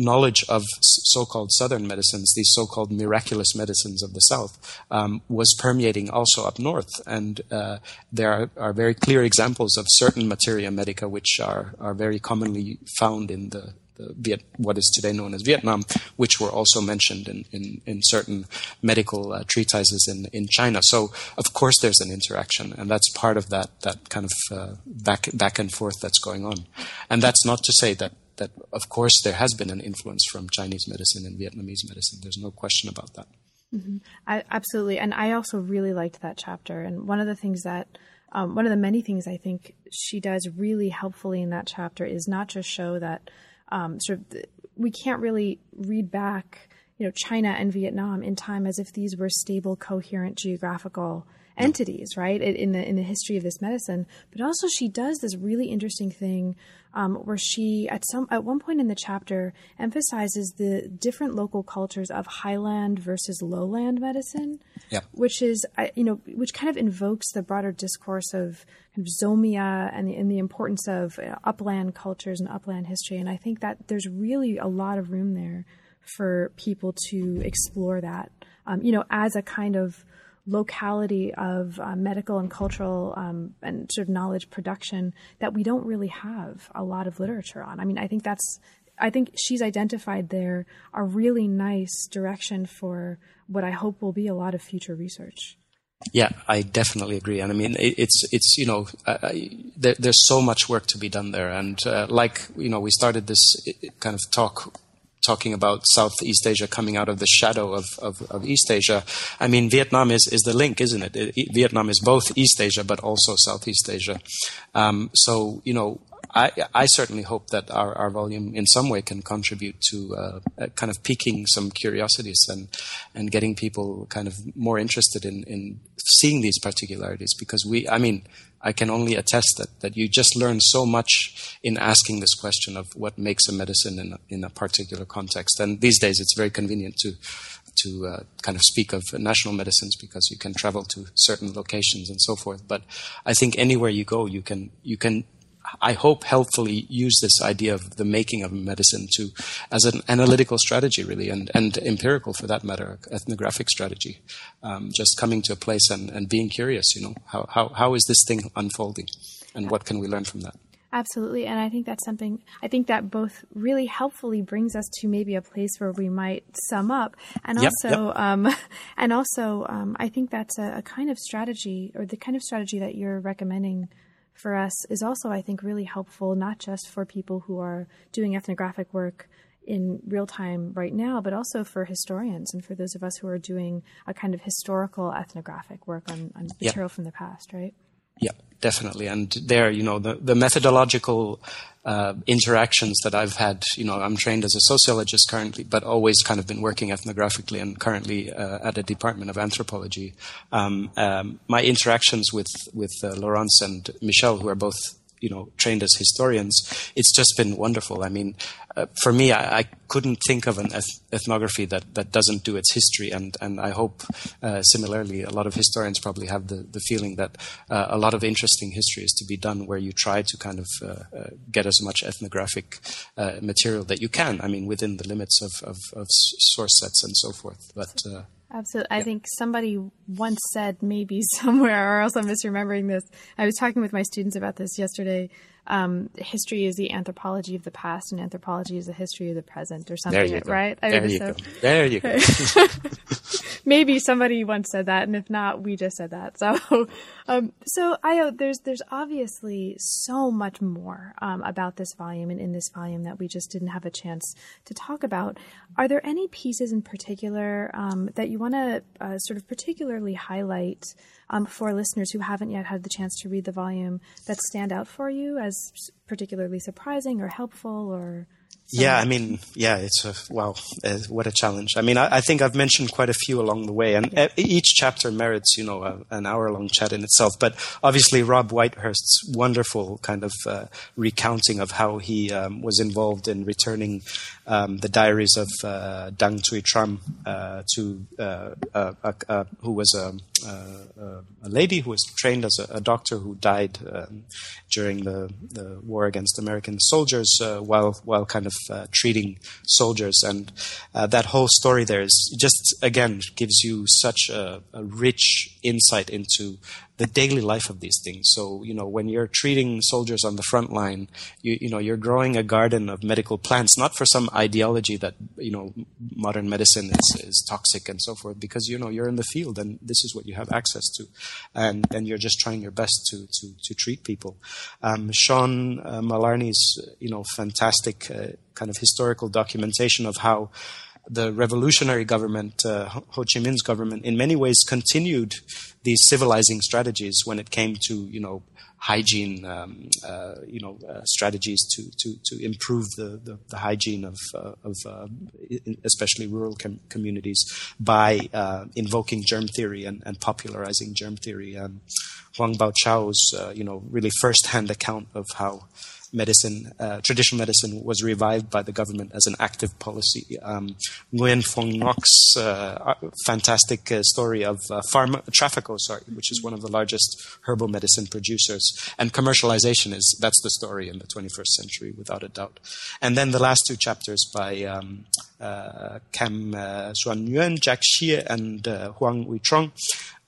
knowledge of so-called southern medicines, these so-called miraculous medicines of the south, um, was permeating also up north. And uh, there are, are, very clear examples of certain materia medica which are, are very commonly found in the Viet, what is today known as Vietnam, which were also mentioned in, in, in certain medical uh, treatises in, in China. So, of course, there's an interaction, and that's part of that, that kind of uh, back, back and forth that's going on. And that's not to say that, that, of course, there has been an influence from Chinese medicine and Vietnamese medicine. There's no question about that. Mm-hmm. I, absolutely. And I also really liked that chapter. And one of the things that um, one of the many things I think she does really helpfully in that chapter is not just show that um, sort of we can't really read back you know China and Vietnam in time as if these were stable, coherent geographical entities, right? In the in the history of this medicine, but also she does this really interesting thing um, where she at some at one point in the chapter emphasizes the different local cultures of highland versus lowland medicine, yep. which is you know which kind of invokes the broader discourse of kind of zomia and the, and the importance of uh, upland cultures and upland history. And I think that there's really a lot of room there for people to explore that, um, you know, as a kind of locality of uh, medical and cultural um, and sort of knowledge production that we don't really have a lot of literature on. I mean, I think that's I think she's identified there a really nice direction for what I hope will be a lot of future research. Yeah, I definitely agree, and I mean it, it's it's you know uh, there, there's so much work to be done there, and uh, like you know we started this kind of talk talking about Southeast Asia coming out of the shadow of, of, of, East Asia. I mean, Vietnam is, is the link, isn't it? it? Vietnam is both East Asia but also Southeast Asia. Um, so, you know, I, I certainly hope that our, our volume in some way can contribute to uh, kind of piquing some curiosities and, and getting people kind of more interested in, in seeing these particularities because we, I mean, I can only attest that, that you just learn so much in asking this question of what makes a medicine in a, in a particular context. And these days it's very convenient to, to uh, kind of speak of national medicines because you can travel to certain locations and so forth. But I think anywhere you go, you can, you can I hope helpfully use this idea of the making of medicine to as an analytical strategy, really, and, and empirical for that matter, ethnographic strategy. Um, just coming to a place and, and being curious, you know, how, how, how is this thing unfolding and what can we learn from that? Absolutely. And I think that's something, I think that both really helpfully brings us to maybe a place where we might sum up. And yep, also, yep. Um, and also, um, I think that's a, a, kind of strategy or the kind of strategy that you're recommending for us is also, I think, really helpful, not just for people who are doing ethnographic work in real time right now, but also for historians and for those of us who are doing a kind of historical ethnographic work on, on material from the past, right? Yeah, definitely. And there, you know, the, the methodological uh, interactions that I've had, you know, I'm trained as a sociologist currently, but always kind of been working ethnographically and currently uh, at a department of anthropology. Um, um, my interactions with, with uh, Laurence and Michele, who are both you know trained as historians, it's just been wonderful. I mean, uh, for me, I, I, couldn't think of an eth- ethnography that, that doesn't do its history, and and I hope uh, similarly, a lot of historians probably have the, the feeling that uh, a lot of interesting history is to be done where you try to kind of uh, uh, get as much ethnographic uh, material that you can. I mean, within the limits of, of, of source sets and so forth, but. Absolutely. I think somebody once said, maybe somewhere, or else I'm misremembering this. I was talking with my students about this yesterday. Um, history is the anthropology of the past, and anthropology is the history of the present, or something. There you go. Right? There you so. go. There you go. maybe somebody once said that, and if not, we just said that. So, um, so I there's there's obviously so much more um, about this volume and in this volume that we just didn't have a chance to talk about. Are there any pieces in particular um, that you want to uh, sort of particularly highlight um, for listeners who haven't yet had the chance to read the volume that stand out for you as particularly surprising or helpful or yeah, I mean, yeah, it's a wow, uh, what a challenge. I mean, I, I, think I've mentioned quite a few along the way, and each chapter merits, you know, a, an hour-long chat in itself. But obviously, Rob Whitehurst's wonderful kind of uh, recounting of how he um, was involved in returning um, the diaries of uh, Dang Thuy Tram uh, to uh, who was a, a, lady who was trained as a, a doctor who died um, during the, the war against American soldiers uh, while while kind of uh, treating soldiers, and uh, that whole story there is just again gives you such a, a rich insight into the daily life of these things. So, you know, when you're treating soldiers on the front line, you, you know, you're growing a garden of medical plants, not for some ideology that, you know, modern medicine is, is toxic and so forth, because, you know, you're in the field and this is what you have access to. And, and you're just trying your best to, to, to treat people. Um, Shaun uh, Malarney's, you know, fantastic uh, kind of historical documentation of how the revolutionary government, uh, Ho Chi Minh's government, in many ways continued these civilizing strategies when it came to, you know, hygiene, um, uh, you know, uh, strategies to, to, to improve the, the, the hygiene of, uh, of uh, especially rural com- communities by uh, invoking germ theory and, and popularizing germ theory. Um, Hoang Bao Chau's, you know, really first-hand account of how medicine, uh, traditional medicine, was revived by the government as an active policy. Um, Nguyen Phuong Ngoc's uh, fantastic uh, story of uh, Pharma, Traphaco, sorry, which is one of the largest herbal medicine producers, and commercialization is that's the story in the 21st century, without a doubt. And then the last two chapters by um, uh, Kam uh, Xuan Yuan, Jack Xie, and uh, Huang Witron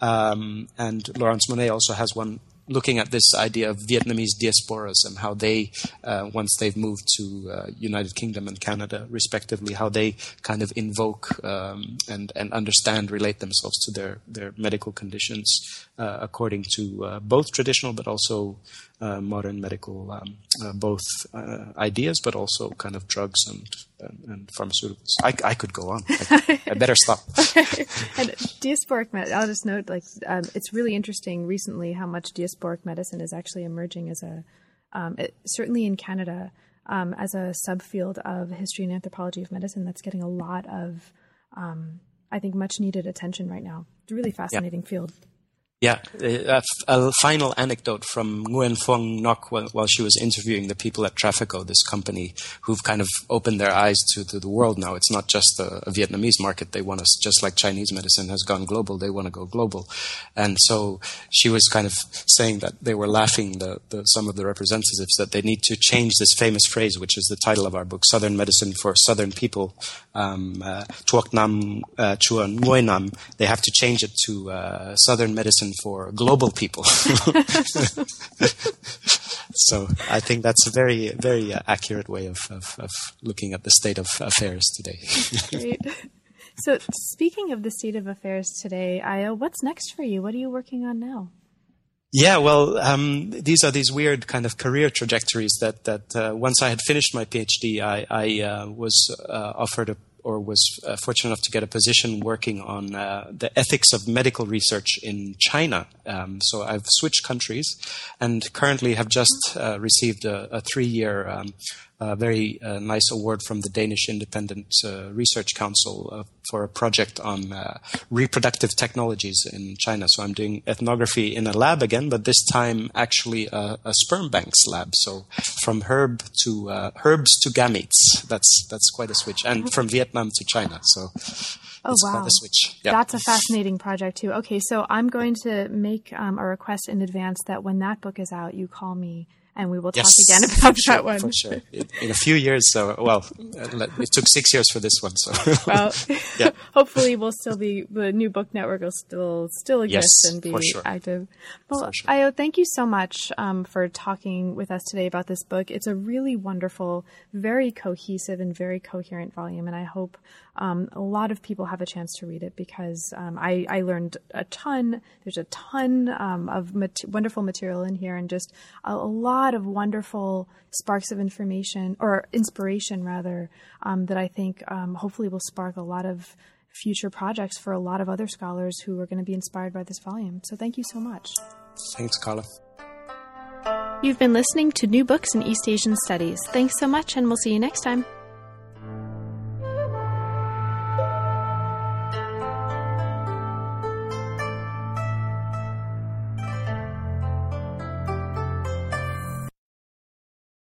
Um, and Laurence Monnais also has one looking at this idea of Vietnamese diasporas and how they, uh, once they've moved to uh, United Kingdom and Canada, respectively, how they kind of invoke um, and and understand, relate themselves to their their medical conditions uh, according to uh, both traditional but also uh, modern medical, um, uh, both ideas but also kind of drugs and and, and pharmaceuticals. I, I, could go on. I, I better stop. and diasporic med- I'll just note, like, um, it's really interesting recently how much diasporic medicine is actually emerging as a, um, it, certainly in Canada, um, as a subfield of history and anthropology of medicine that's getting a lot of, um, I think, much needed attention right now. It's a really fascinating yep. field. Yeah, a, a, final anecdote from Nguyen Phuong Ngoc while, while, she was interviewing the people at Traphaco, this company who've kind of opened their eyes to, to the world now. It's not just a, Vietnamese market. They want us, just like Chinese medicine has gone global, they want to go global. And so she was kind of saying that they were laughing, the, the, some of the representatives, that they need to change this famous phrase, which is the title of our book, Southern Medicine for Southern People, um, uh, Nam uh, Chua Nguyen Nam. They have to change it to uh, Southern Medicine for global people. so I think that's a very, very uh, accurate way of, of, of, looking at the state of affairs today. Great. So speaking of the state of affairs today, Ayo, what's next for you? What are you working on now? Yeah, well, um, these are these weird kind of career trajectories that that uh, once I had finished my PhD, I, I uh, was uh, offered a or was uh, fortunate enough to get a position working on uh, the ethics of medical research in China. Um, so I've switched countries and currently have just uh, received a, a three year um, a very uh, nice award from the Danish Independent uh, Research Council uh, for a project on uh, reproductive technologies in China. So I'm doing ethnography in a lab again, but this time actually a, a sperm banks lab. So from herb to uh, herbs to gametes. That's that's quite a switch, and from Vietnam to China. So. Oh wow, yeah. that's a fascinating project too. Okay, so I'm going to make um, a request in advance that when that book is out, you call me and we will talk yes, again about sure, that one. For sure. In a few years, so, well, it took six years for this one. So, well, yeah. hopefully, we'll still be the new book network will still still exist yes, and be sure. active. Well, sure. Ayo, thank you so much um, for talking with us today about this book. It's a really wonderful, very cohesive, and very coherent volume, and I hope um, a lot of people have a chance to read it because um, I, I, learned a ton. There's a ton um, of mat- wonderful material in here and just a, a, lot of wonderful sparks of information or inspiration, rather, um, that I think um, hopefully will spark a lot of future projects for a lot of other scholars who are going to be inspired by this volume. So thank you so much. Thanks, Carla. You've been listening to New Books in East Asian Studies. Thanks so much, and we'll see you next time.